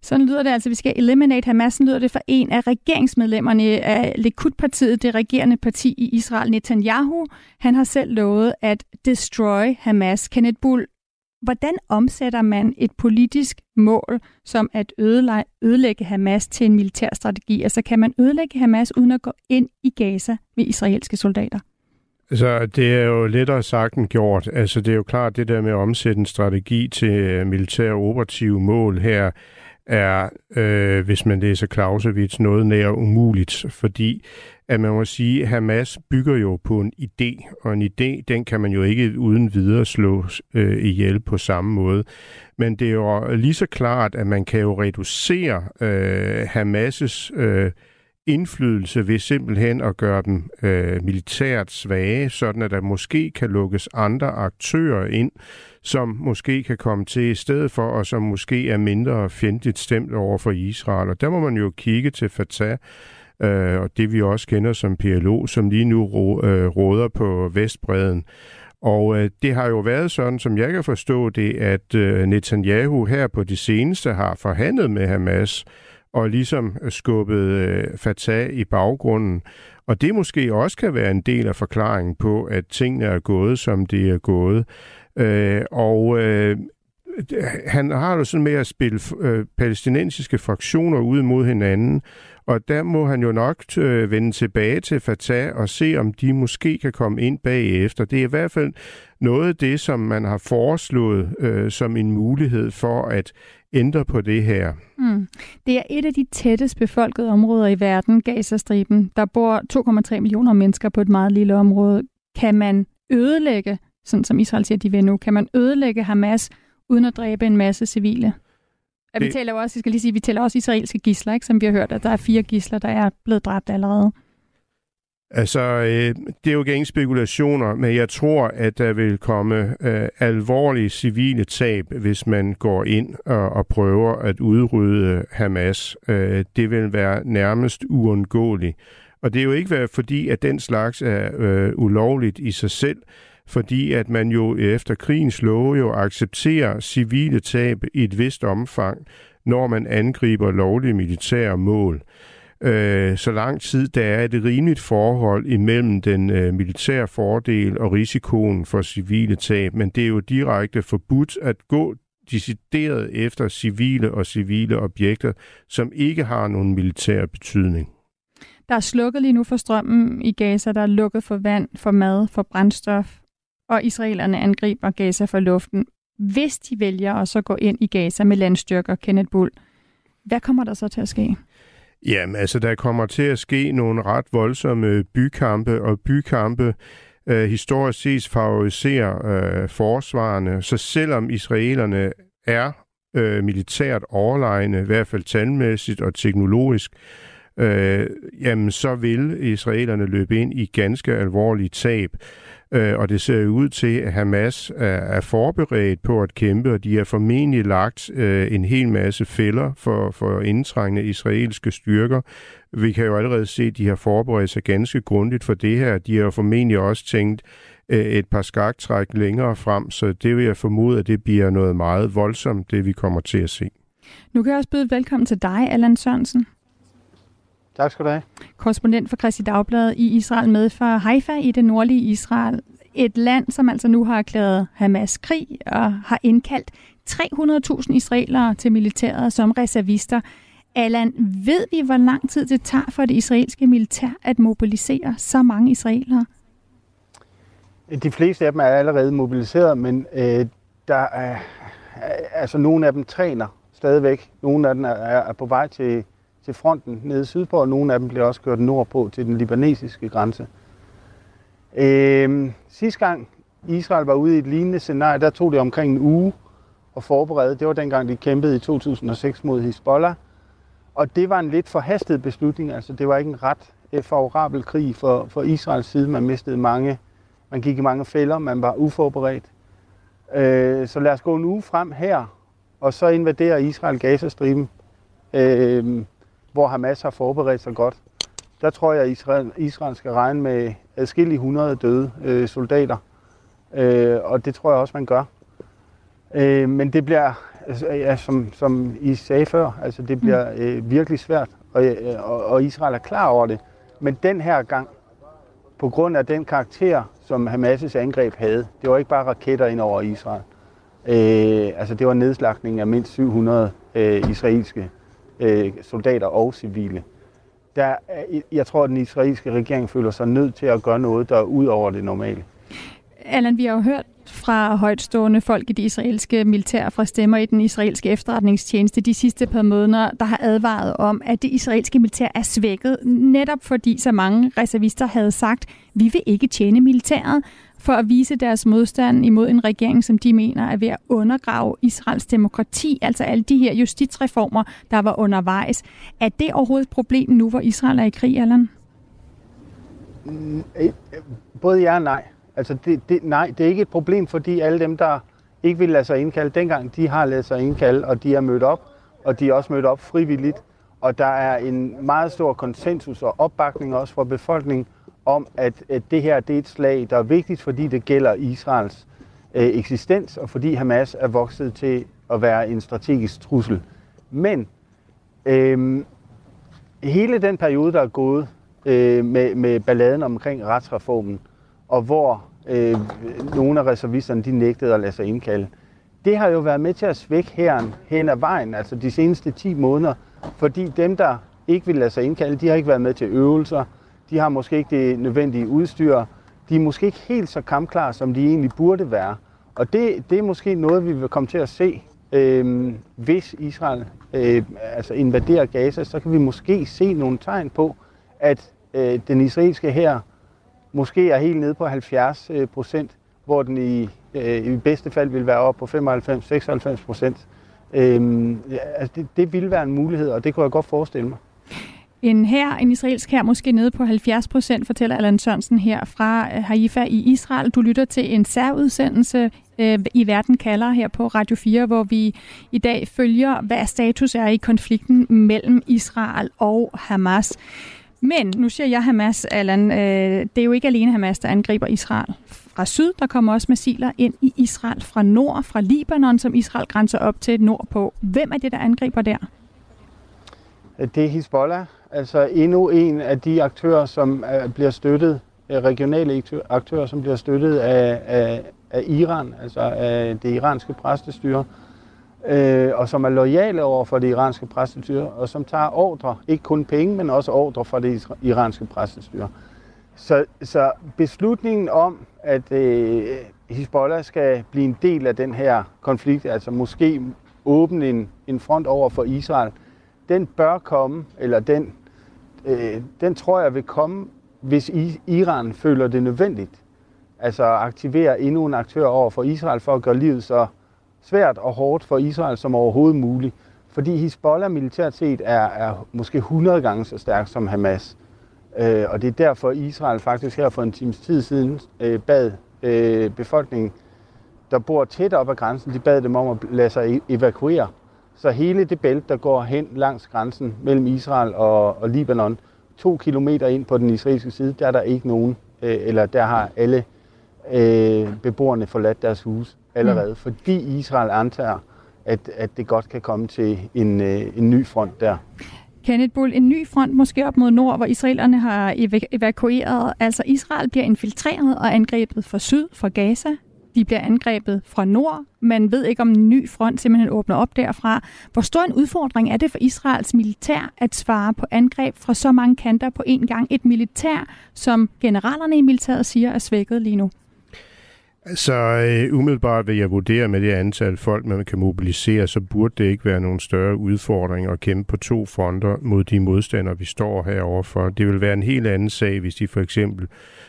Sådan lyder det altså, vi skal eliminate Hamas. Sådan lyder det for en af regeringsmedlemmerne af Likud-partiet, det regerende parti i Israel, Netanyahu. Han har selv lovet at destroy Hamas. Kenneth Bull, Hvordan omsætter man et politisk mål som at ødelægge Hamas til en militær strategi? Altså kan man ødelægge Hamas uden at gå ind i Gaza med israelske soldater? Altså, det er jo lettere sagt end gjort. Altså, det er jo klart, det der med at omsætte en strategi til øh, militære operative mål her, er, øh, hvis man læser Clausewitz, noget nær umuligt, fordi at man må sige, at Hamas bygger jo på en idé, og en idé, den kan man jo ikke uden videre slå øh, ihjel på samme måde. Men det er jo lige så klart, at man kan jo reducere øh, Hamas' øh, indflydelse ved simpelthen at gøre dem øh, militært svage, sådan at der måske kan lukkes andre aktører ind, som måske kan komme til i stedet for, og som måske er mindre fjendtligt stemt over for Israel. Og der må man jo kigge til Fatah, øh, og det vi også kender som PLO, som lige nu ro, øh, råder på Vestbreden. Og øh, det har jo været sådan, som jeg kan forstå det, at øh, Netanyahu her på det seneste har forhandlet med Hamas og ligesom øh, skubbet øh, Fatah i baggrunden. Og det måske også kan være en del af forklaringen på, at tingene er gået, som de er gået. Øh, og øh, han har jo sådan med at spille øh, palæstinensiske fraktioner ud mod hinanden, og der må han jo nok øh, vende tilbage til Fatah og se, om de måske kan komme ind bagefter. Det er i hvert fald noget af det, som man har foreslået øh, som en mulighed for at ændre på det her. Mm. Det er et af de tættest befolkede områder i verden, Gazastriben. Der bor 2,3 millioner mennesker på et meget lille område. Kan man ødelægge, sådan som Israel siger, de vil nu, kan man ødelægge Hamas uden at dræbe en masse civile? Ja, vi taler også, jeg skal lige sige, vi taler også israelske gisler, ikke? som vi har hørt, at der er fire gisler, der er blevet dræbt allerede. Altså, øh, det er jo ikke spekulationer, men jeg tror, at der vil komme øh, alvorlige civile tab, hvis man går ind og, og prøver at udrydde Hamas. Øh, det vil være nærmest uundgåeligt. Og det er jo ikke været fordi, at den slags er øh, ulovligt i sig selv, fordi at man jo efter krigens love jo accepterer civile tab i et vist omfang, når man angriber lovlige militære mål. Øh, så lang tid der er et rimeligt forhold imellem den øh, militære fordel og risikoen for civile tab, men det er jo direkte forbudt at gå decideret efter civile og civile objekter, som ikke har nogen militær betydning. Der er slukket lige nu for strømmen i Gaza, der er lukket for vand, for mad, for brændstof, og israelerne angriber Gaza for luften. Hvis de vælger at så gå ind i Gaza med landstyrker, Kenneth Bull, hvad kommer der så til at ske? Jamen, altså, der kommer til at ske nogle ret voldsomme bykampe, og bykampe øh, historisk set favoriserer øh, forsvarerne. Så selvom israelerne er øh, militært overlegne, i hvert fald talmæssigt og teknologisk, øh, jamen så vil israelerne løbe ind i ganske alvorlige tab. Øh, og det ser ud til, at Hamas er, er forberedt på at kæmpe, og de har formentlig lagt øh, en hel masse fælder for, for indtrængende israelske styrker. Vi kan jo allerede se, at de har forberedt sig ganske grundigt for det her. De har formentlig også tænkt øh, et par skaktræk længere frem, så det vil jeg formode, at det bliver noget meget voldsomt, det vi kommer til at se. Nu kan jeg også byde velkommen til dig, Allan Sørensen. Tak skal du have. Korrespondent for Christi Dagblad i Israel med fra Haifa i det nordlige Israel. Et land, som altså nu har erklæret Hamas krig og har indkaldt 300.000 israelere til militæret som reservister. Allan, ved vi, hvor lang tid det tager for det israelske militær at mobilisere så mange israelere? De fleste af dem er allerede mobiliseret, men øh, der er, altså nogle af dem træner stadigvæk. Nogle af dem er, er på vej til til fronten nede sydpå, og nogle af dem blev også kørt nordpå til den libanesiske grænse. Øh, sidste gang Israel var ude i et lignende scenarie, der tog det omkring en uge at forberede. Det var dengang, de kæmpede i 2006 mod Hezbollah. Og det var en lidt forhastet beslutning. Altså, det var ikke en ret øh, favorabel krig for, for Israels side. Man mistede mange, man gik i mange fælder, man var uforberedt. Øh, så lad os gå en uge frem her, og så invaderer Israel Gazastriben. Øh, hvor Hamas har forberedt sig godt. Der tror jeg, at Israel, Israel skal regne med adskillige hundrede døde øh, soldater. Øh, og det tror jeg også, man gør. Øh, men det bliver, altså, ja, som, som I sagde før, altså, det bliver mm. øh, virkelig svært. Og, øh, og, og Israel er klar over det. Men den her gang, på grund af den karakter, som Hamas' angreb havde, det var ikke bare raketter ind over Israel. Øh, altså det var nedslagning af mindst 700 øh, israelske øh, soldater og civile. Der, jeg tror, at den israelske regering føler sig nødt til at gøre noget, der er ud over det normale. Allan, vi har jo hørt fra højtstående folk i det israelske militær fra stemmer i den israelske efterretningstjeneste de sidste par måneder, der har advaret om, at det israelske militær er svækket, netop fordi så mange reservister havde sagt, vi vil ikke tjene militæret, for at vise deres modstand imod en regering, som de mener er ved at undergrave Israels demokrati, altså alle de her justitsreformer, der var undervejs. Er det overhovedet et problem nu, hvor Israel er i krig, Allan? Mm, eh, både ja og nej. Altså det, det, nej, det er ikke et problem, fordi alle dem, der ikke vil lade sig indkalde dengang, de har ladet sig indkalde, og de er mødt op, og de er også mødt op frivilligt. Og der er en meget stor konsensus og opbakning også fra befolkningen om, at, at det her det er et slag, der er vigtigt, fordi det gælder Israels øh, eksistens, og fordi Hamas er vokset til at være en strategisk trussel. Men øh, hele den periode, der er gået øh, med, med balladen omkring retsreformen, og hvor øh, nogle af reservisterne de nægtede at lade sig indkalde, det har jo været med til at svække herren hen ad vejen, altså de seneste 10 måneder, fordi dem, der ikke vil lade sig indkalde, de har ikke været med til øvelser, de har måske ikke det nødvendige udstyr. De er måske ikke helt så kampklare, som de egentlig burde være. Og det, det er måske noget, vi vil komme til at se, øh, hvis Israel øh, altså invaderer Gaza, så kan vi måske se nogle tegn på, at øh, den israelske her måske er helt nede på 70 øh, procent, hvor den i, øh, i bedste fald vil være op på 95-96 procent. Øhm, altså det, det ville være en mulighed, og det kunne jeg godt forestille mig. En her, en israelsk her, måske nede på 70 procent, fortæller Allan Sørensen her fra øh, Haifa i Israel. Du lytter til en særudsendelse øh, i Verden kalder her på Radio 4, hvor vi i dag følger, hvad status er i konflikten mellem Israel og Hamas. Men nu siger jeg Hamas, Allan, øh, det er jo ikke alene Hamas, der angriber Israel fra syd. Der kommer også missiler ind i Israel fra nord, fra Libanon, som Israel grænser op til nordpå. Hvem er det, der angriber der? Det er Hezbollah, Altså endnu en af de aktører, som øh, bliver støttet, øh, regionale aktører, som bliver støttet af, af, af Iran, altså af det iranske præstestyre, øh, og som er lojale over for det iranske præstestyre, og som tager ordre, ikke kun penge, men også ordre fra det iranske præstestyre. Så, så beslutningen om, at øh, Hezbollah skal blive en del af den her konflikt, altså måske åbne en, en front over for Israel, den bør komme, eller den, øh, den tror jeg vil komme, hvis I, Iran føler det nødvendigt. Altså aktivere endnu en aktør over for Israel for at gøre livet så svært og hårdt for Israel som overhovedet muligt. Fordi Hezbollah militært set er, er måske 100 gange så stærk som Hamas. Øh, og det er derfor, Israel faktisk her for en times tid siden øh, bad øh, befolkningen, der bor tæt op ad grænsen, de bad dem om at lade sig e-, evakuere. Så hele det bælte, der går hen langs grænsen mellem Israel og, og Libanon, to kilometer ind på den israelske side, der er der ikke nogen, øh, eller der har alle øh, beboerne forladt deres hus allerede, mm. fordi Israel antager, at, at det godt kan komme til en, øh, en ny front der. Kenneth Bull, en ny front måske op mod nord, hvor israelerne har evakueret. Altså Israel bliver infiltreret og angrebet fra syd, fra Gaza. De bliver angrebet fra nord. Man ved ikke, om en ny front simpelthen åbner op derfra. Hvor stor en udfordring er det for Israels militær at svare på angreb fra så mange kanter på én gang? Et militær, som generalerne i militæret siger, er svækket lige nu. Så øh, umiddelbart vil jeg vurdere med det antal folk, man kan mobilisere, så burde det ikke være nogen større udfordring at kæmpe på to fronter mod de modstandere, vi står herover for. Det vil være en helt anden sag, hvis de for eksempel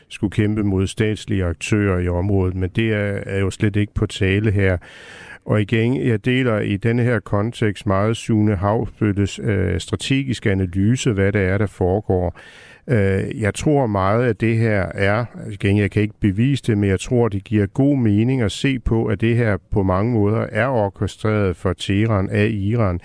skulle kæmpe mod statslige aktører i området, men det er, er jo slet ikke på tale her. Og igen, jeg deler i denne her kontekst meget Sune Havsbøttes øh, strategiske analyse, hvad det er, der foregår. Øh, jeg tror meget, at det her er, igen, jeg kan ikke bevise det, men jeg tror, det giver god mening at se på, at det her på mange måder er orkestreret for Teheran af Iran.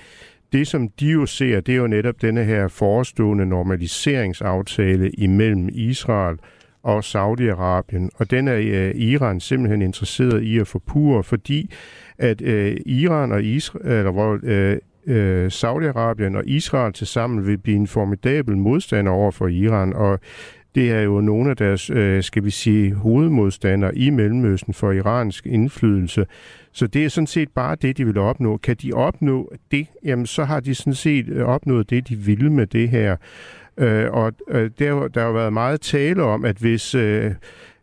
Det, som de jo ser, det er jo netop denne her forestående normaliseringsaftale imellem Israel og Saudi-Arabien. Og den er øh, Iran simpelthen interesseret i at forpure, fordi at øh, Iran og Israel, eller hvor øh, øh, Saudi-Arabien og Israel til sammen vil blive en formidabel modstander over for Iran, og det er jo nogle af deres, øh, skal vi sige, hovedmodstandere i Mellemøsten for iransk indflydelse. Så det er sådan set bare det, de vil opnå. Kan de opnå det, jamen så har de sådan set øh, opnået det, de ville med det her. Øh, og øh, der, der har været meget tale om, at hvis øh,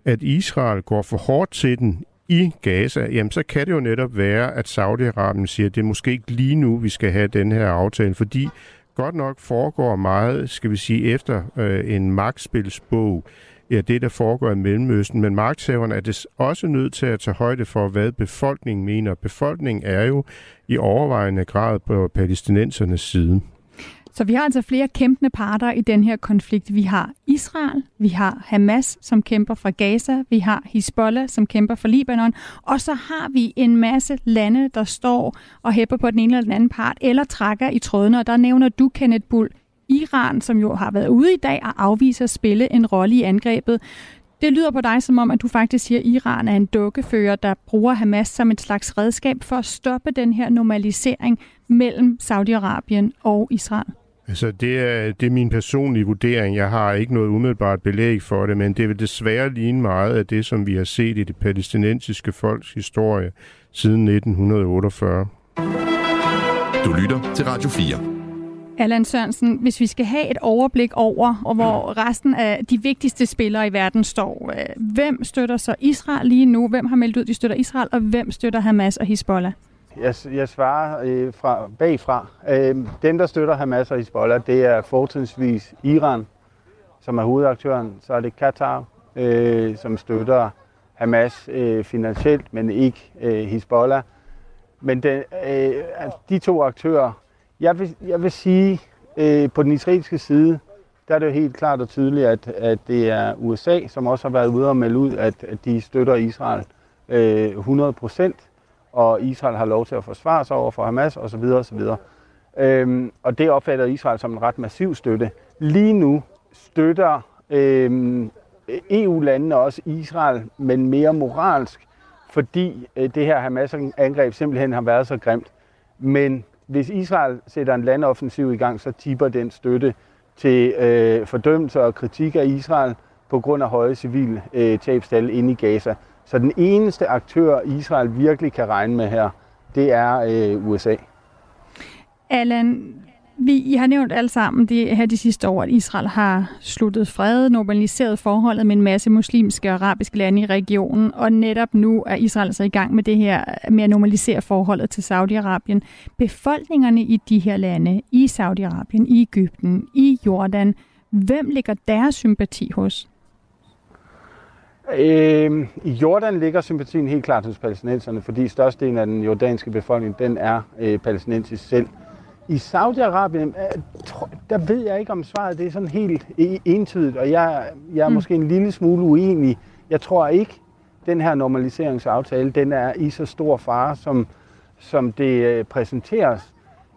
at Israel går for hårdt til den i Gaza, jamen så kan det jo netop være, at Saudi-Arabien siger, at det er måske ikke lige nu, vi skal have den her aftale, fordi godt nok foregår meget, skal vi sige, efter øh, en magtspilsbog, ja, det der foregår i Mellemøsten, men magthaverne er det også nødt til at tage højde for, hvad befolkningen mener. Befolkningen er jo i overvejende grad på palæstinensernes side. Så vi har altså flere kæmpende parter i den her konflikt. Vi har Israel, vi har Hamas, som kæmper fra Gaza, vi har Hezbollah, som kæmper for Libanon, og så har vi en masse lande, der står og hæpper på den ene eller den anden part, eller trækker i trådene, og der nævner du, Kenneth Bull, Iran, som jo har været ude i dag og afviser at spille en rolle i angrebet. Det lyder på dig som om, at du faktisk siger, at Iran er en dukkefører, der bruger Hamas som et slags redskab for at stoppe den her normalisering mellem Saudi-Arabien og Israel. Altså, det er, det er min personlige vurdering. Jeg har ikke noget umiddelbart belæg for det, men det vil desværre ligne meget af det, som vi har set i det palæstinensiske folks historie siden 1948. Du lytter til Radio 4. Allan Sørensen, hvis vi skal have et overblik over, og hvor resten af de vigtigste spillere i verden står, øh, hvem støtter så Israel lige nu? Hvem har meldt ud, de støtter Israel, og hvem støtter Hamas og Hezbollah? Jeg, jeg svarer øh, fra, bagfra. Øh, den, der støtter Hamas og Hezbollah, det er fortrinsvis Iran, som er hovedaktøren. Så er det Katar, øh, som støtter Hamas øh, finansielt, men ikke øh, Hezbollah. Men den, øh, altså, de to aktører, jeg vil, jeg vil sige, øh, på den israelske side, der er det jo helt klart og tydeligt, at, at det er USA, som også har været ude og melde ud, at, at de støtter Israel øh, 100 procent og Israel har lov til at forsvare sig over for Hamas osv. osv. Øhm, og det opfatter Israel som en ret massiv støtte. Lige nu støtter øhm, EU-landene også Israel, men mere moralsk, fordi øh, det her Hamas-angreb simpelthen har været så grimt. Men hvis Israel sætter en landoffensiv i gang, så tipper den støtte til øh, fordømmelse og kritik af Israel på grund af høje civile øh, tabstal inde i Gaza. Så den eneste aktør, Israel virkelig kan regne med her, det er øh, USA. Allan, Vi, I har nævnt alle sammen det her de sidste år, at Israel har sluttet fred, normaliseret forholdet med en masse muslimske og arabiske lande i regionen, og netop nu er Israel så i gang med det her med at normalisere forholdet til Saudi-Arabien. Befolkningerne i de her lande, i Saudi-Arabien, i Ægypten, i Jordan, hvem ligger deres sympati hos? Øh, I Jordan ligger sympatien helt klart hos palæstinenserne, fordi størstedelen af den jordanske befolkning, den er øh, palæstinensisk selv. I Saudi-Arabien, øh, der ved jeg ikke om svaret det er sådan helt e-, entydigt, og jeg, jeg er mm. måske en lille smule uenig. Jeg tror ikke, den her normaliseringsaftale, den er i så stor fare, som, som det øh, præsenteres.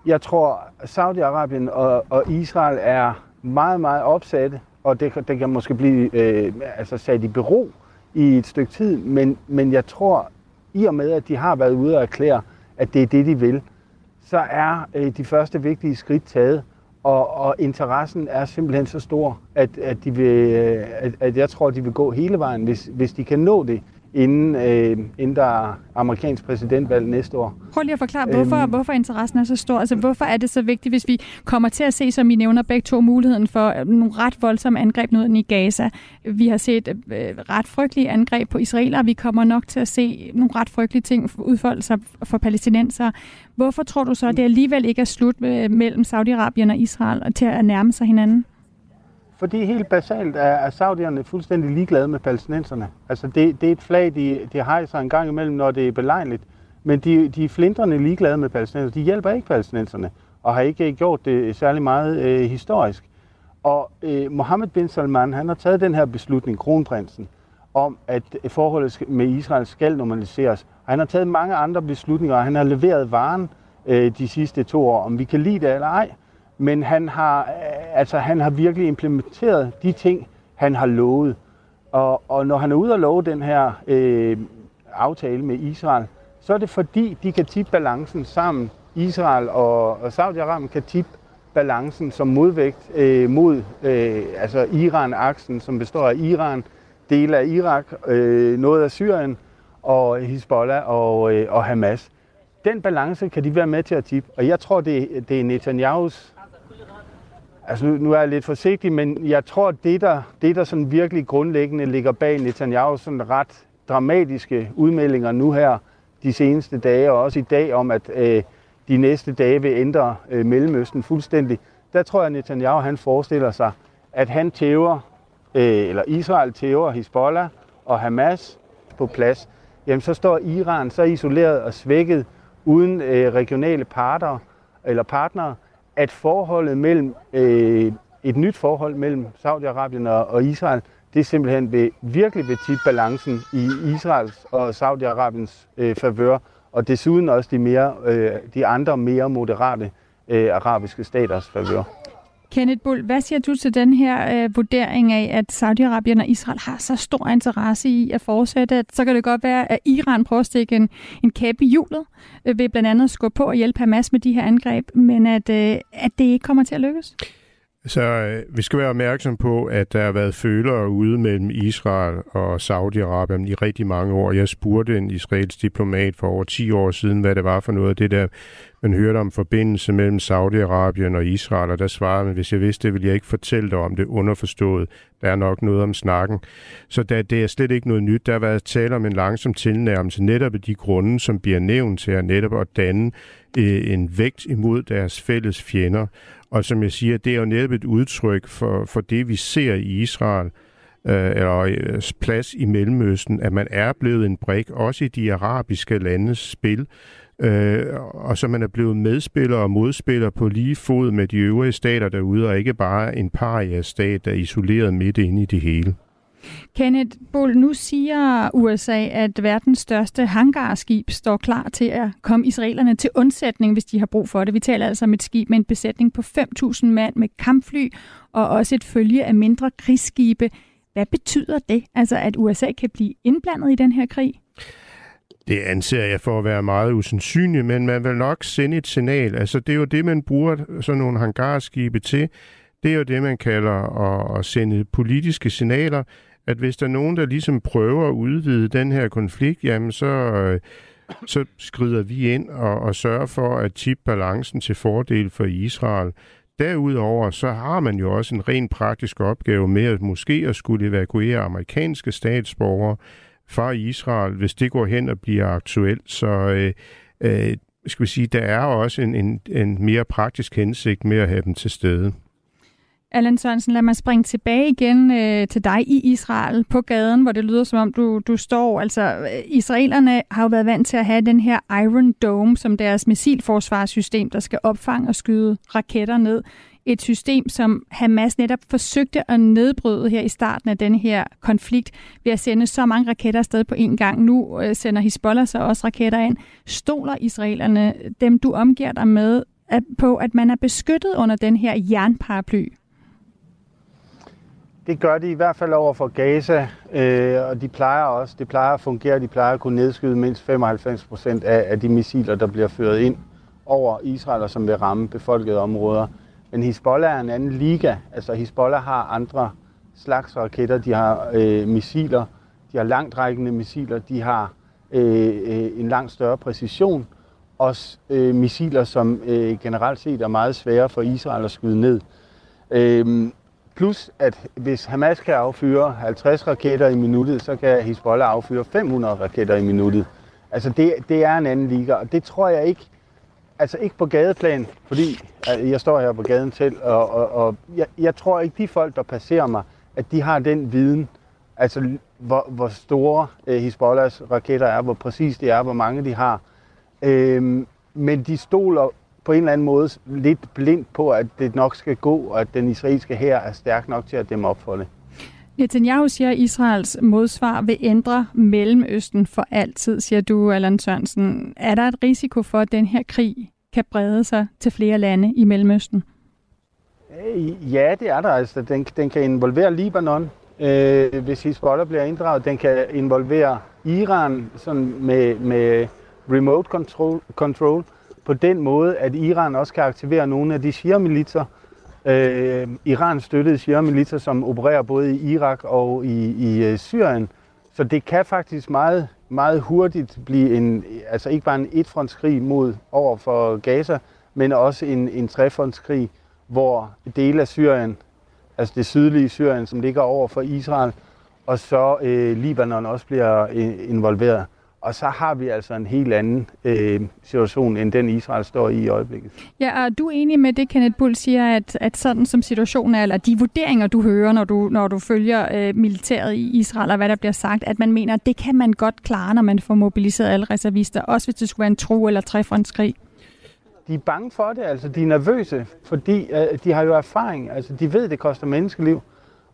Jeg tror, Saudi-Arabien og, og Israel er meget, meget opsatte, og det, det kan måske blive øh, altså sat i bero i et stykke tid, men, men jeg tror, i og med, at de har været ude og erklære, at det er det, de vil, så er øh, de første vigtige skridt taget, og, og interessen er simpelthen så stor, at, at, de vil, øh, at, at jeg tror, at de vil gå hele vejen, hvis, hvis de kan nå det inden, øh, inden der er amerikansk præsidentvalg næste år. Prøv lige at forklare, hvorfor, øhm, hvorfor interessen er så stor. Altså, hvorfor er det så vigtigt, hvis vi kommer til at se, som I nævner begge to, muligheden for nogle ret voldsomme angreb nu i Gaza. Vi har set øh, ret frygtelige angreb på israeler, vi kommer nok til at se nogle ret frygtelige ting udfolde sig for palæstinenser. Hvorfor tror du så, at det alligevel ikke er slut mellem Saudi-Arabien og Israel til at nærme sig hinanden? Fordi helt basalt er, er saudierne fuldstændig ligeglade med palæstinenserne. Altså det, det er et flag, de, de hejser en gang imellem, når det er belejligt. Men de, de er flindrende ligeglade med palæstinenserne. De hjælper ikke palæstinenserne, og har ikke øh, gjort det særlig meget øh, historisk. Og øh, Mohammed bin Salman, han har taget den her beslutning, kronprinsen, om at forholdet med Israel skal normaliseres. Og han har taget mange andre beslutninger, og han har leveret varen øh, de sidste to år, om vi kan lide det eller ej men han har, øh, altså, han har virkelig implementeret de ting, han har lovet. Og, og når han er ude og love den her øh, aftale med Israel, så er det fordi, de kan tippe balancen sammen. Israel og, og Saudi-Arabien kan tippe balancen som modvægt øh, mod øh, altså Iran-aksen, som består af Iran, dele af Irak, øh, noget af Syrien og Hezbollah og, øh, og Hamas. Den balance kan de være med til at tippe, og jeg tror, det, det er Netanyahus Altså nu, nu er jeg lidt forsigtig, men jeg tror, at det der, det, der sådan virkelig grundlæggende ligger bag Netanyahu's sådan ret dramatiske udmeldinger nu her de seneste dage, og også i dag om, at øh, de næste dage vil ændre øh, Mellemøsten fuldstændig, der tror jeg, at Netanyahu han forestiller sig, at han tæver, øh, eller Israel tæver Hezbollah og Hamas på plads. Jamen så står Iran så isoleret og svækket uden øh, regionale parter eller partnere, at forholdet mellem øh, et nyt forhold mellem Saudi-Arabien og, og Israel, det simpelthen vil virkelig vil tippe balancen i Israels og Saudi-Arabiens øh, favør, og desuden også de, mere, øh, de andre mere moderate øh, arabiske staters favør. Kenneth Bull, hvad siger du til den her øh, vurdering af, at Saudi-Arabien og Israel har så stor interesse i at fortsætte? Så kan det godt være, at Iran prøver at stikke en, en kæppe i hjulet øh, ved blandt andet at skubbe på og hjælpe Hamas med de her angreb, men at, øh, at det ikke kommer til at lykkes? Så øh, vi skal være opmærksom på, at der har været følere ude mellem Israel og Saudi-Arabien i rigtig mange år. Jeg spurgte en israelsk diplomat for over 10 år siden, hvad det var for noget af det der, man hørte om forbindelse mellem Saudi-Arabien og Israel, og der svarede man, hvis jeg vidste det, ville jeg ikke fortælle dig om det underforstået. Der er nok noget om snakken. Så der, det er slet ikke noget nyt. Der har været tale om en langsom tilnærmelse netop af de grunde, som bliver nævnt til at netop at danne øh, en vægt imod deres fælles fjender. Og som jeg siger, det er jo netop et udtryk for, for det, vi ser i Israel, øh, eller øh, plads i Mellemøsten, at man er blevet en brik, også i de arabiske landes spil, øh, og så man er blevet medspiller og modspiller på lige fod med de øvrige stater derude, og ikke bare en paria-stat, der er isoleret midt inde i det hele. Kenneth Bull, nu siger USA, at verdens største hangarskib står klar til at komme israelerne til undsætning, hvis de har brug for det. Vi taler altså om et skib med en besætning på 5.000 mand med kampfly og også et følge af mindre krigsskibe. Hvad betyder det, altså at USA kan blive indblandet i den her krig? Det anser jeg for at være meget usandsynligt, men man vil nok sende et signal. Altså, det er jo det, man bruger sådan nogle hangarskibe til. Det er jo det, man kalder at, at sende politiske signaler at hvis der er nogen, der ligesom prøver at udvide den her konflikt, jamen så, øh, så skrider vi ind og, og sørger for at tippe balancen til fordel for Israel. Derudover så har man jo også en ren praktisk opgave med at måske at skulle evakuere amerikanske statsborgere fra Israel, hvis det går hen og bliver aktuelt. Så øh, øh, skal vi sige, der er også en, en, en mere praktisk hensigt med at have dem til stede. Allan Sørensen, lad mig springe tilbage igen øh, til dig i Israel på gaden, hvor det lyder som om du, du står. Altså, øh, israelerne har jo været vant til at have den her Iron Dome som deres missilforsvarssystem, der skal opfange og skyde raketter ned. Et system, som Hamas netop forsøgte at nedbryde her i starten af den her konflikt ved at sende så mange raketter afsted på én gang. Nu øh, sender Hezbollah så også raketter ind. Stoler israelerne, dem du omgiver dig med, at, på, at man er beskyttet under den her jernparaply? Det gør de i hvert fald over for Gaza, øh, og de plejer også, det plejer at fungere, de plejer at kunne nedskyde mindst 95 procent af, af de missiler, der bliver ført ind over Israel, og som vil ramme befolkede områder. Men Hezbollah er en anden liga. Altså Hezbollah har andre slags raketter. De har øh, missiler, de har langtrækkende missiler, de har øh, øh, en langt større præcision. Også øh, missiler, som øh, generelt set er meget svære for Israel at skyde ned. Øh, Plus, at hvis Hamas kan affyre 50 raketter i minuttet, så kan Hezbollah affyre 500 raketter i minuttet. Altså, det, det er en anden liga, og det tror jeg ikke, altså ikke på gadeplan, fordi øh, jeg står her på gaden til, og, og, og jeg, jeg tror ikke, de folk, der passerer mig, at de har den viden, altså hvor, hvor store øh, eh, Hezbollahs raketter er, hvor præcis de er, hvor mange de har. Øhm, men de stoler på en eller anden måde lidt blindt på, at det nok skal gå, og at den israelske her er stærk nok til at dæmme op for det. Netanyahu siger, at Israels modsvar vil ændre Mellemøsten for altid, siger du, Allan Sørensen. Er der et risiko for, at den her krig kan brede sig til flere lande i Mellemøsten? Øh, ja, det er der. Altså, den, den kan involvere Libanon, øh, hvis Hezbollah bliver inddraget. Den kan involvere Iran sådan med, med remote control, control på den måde, at Iran også kan aktivere nogle af de Shia-militser, øh, Iran støttede Shia-militser, som opererer både i Irak og i, i øh, Syrien. Så det kan faktisk meget, meget hurtigt blive en, altså ikke bare en etfrontskrig mod over for Gaza, men også en, en trefrontskrig, hvor dele af Syrien, altså det sydlige Syrien, som ligger over for Israel, og så øh, Libanon også bliver øh, involveret. Og så har vi altså en helt anden øh, situation, end den Israel står i i øjeblikket. Ja, og du er enig med det, Kenneth Bull siger, at, at sådan som situationen er, eller de vurderinger, du hører, når du, når du følger øh, militæret i Israel, og hvad der bliver sagt, at man mener, at det kan man godt klare, når man får mobiliseret alle reservister, også hvis det skulle være en tro eller trefrontskrig. De er bange for det, altså de er nervøse, fordi øh, de har jo erfaring, altså de ved, det koster menneskeliv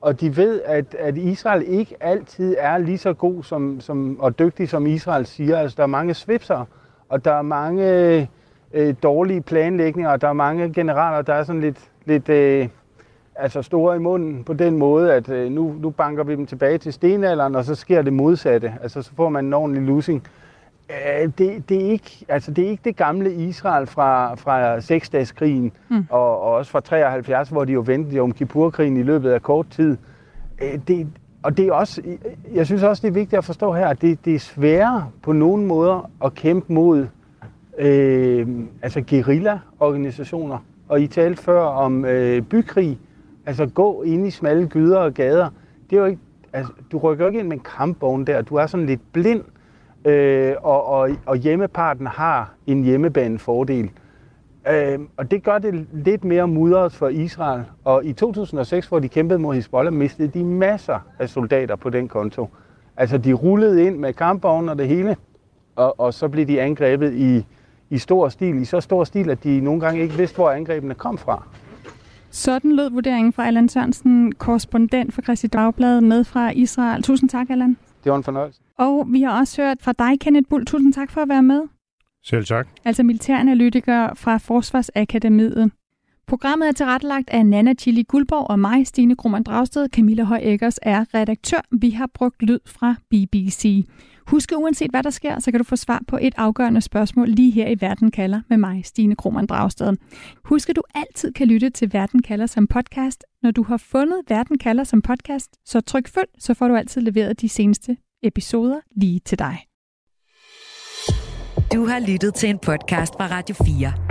og de ved, at, at Israel ikke altid er lige så god som, som, og dygtig, som Israel siger. Altså, der er mange svipser, og der er mange øh, dårlige planlægninger, og der er mange generaler, der er sådan lidt, lidt øh, altså store i munden på den måde, at øh, nu, nu banker vi dem tilbage til stenalderen, og så sker det modsatte. Altså, så får man en ordentlig losing. Det, det, er ikke, altså, det er ikke det gamle Israel fra, fra seksdagskrigen mm. og, og også fra 73, hvor de jo ventede om Kippur-krigen i løbet af kort tid. Øh, det, og det er også, jeg synes også, det er vigtigt at forstå her, at det, det er sværere på nogle måder at kæmpe mod øh, altså guerilla-organisationer. Og I talte før om øh, bykrig, altså gå ind i smalle gyder og gader. Det er jo ikke, altså, du rykker jo ikke ind med en kampvogn der, du er sådan lidt blind øh, og, og, og hjemmeparten har en hjemmebanefordel. Øh, og det gør det lidt mere mudret for Israel. Og i 2006, hvor de kæmpede mod Hezbollah, mistede de masser af soldater på den konto. Altså, de rullede ind med kampvogne og det hele, og, og så blev de angrebet i, i stor stil, i så stor stil, at de nogle gange ikke vidste, hvor angrebene kom fra. Sådan lød vurderingen fra Allan Sørensen, korrespondent for Christi Dagblad med fra Israel. Tusind tak, Allan. Det var en fornøjelse. Og vi har også hørt fra dig, Kenneth Bull. Tusind tak for at være med. Selv tak. Altså militæranalytiker fra Forsvarsakademiet. Programmet er tilrettelagt af Nana Chili Guldborg og mig, Stine Krummernd Dragsted. Camilla Høj Eggers er redaktør. Vi har brugt lyd fra BBC. Husk, uanset hvad der sker, så kan du få svar på et afgørende spørgsmål lige her i Verden kalder med mig, Stine Krohmann Dragsted. Husk, at du altid kan lytte til Verden kalder som podcast. Når du har fundet Verden kalder som podcast, så tryk følg, så får du altid leveret de seneste episoder lige til dig. Du har lyttet til en podcast fra Radio 4.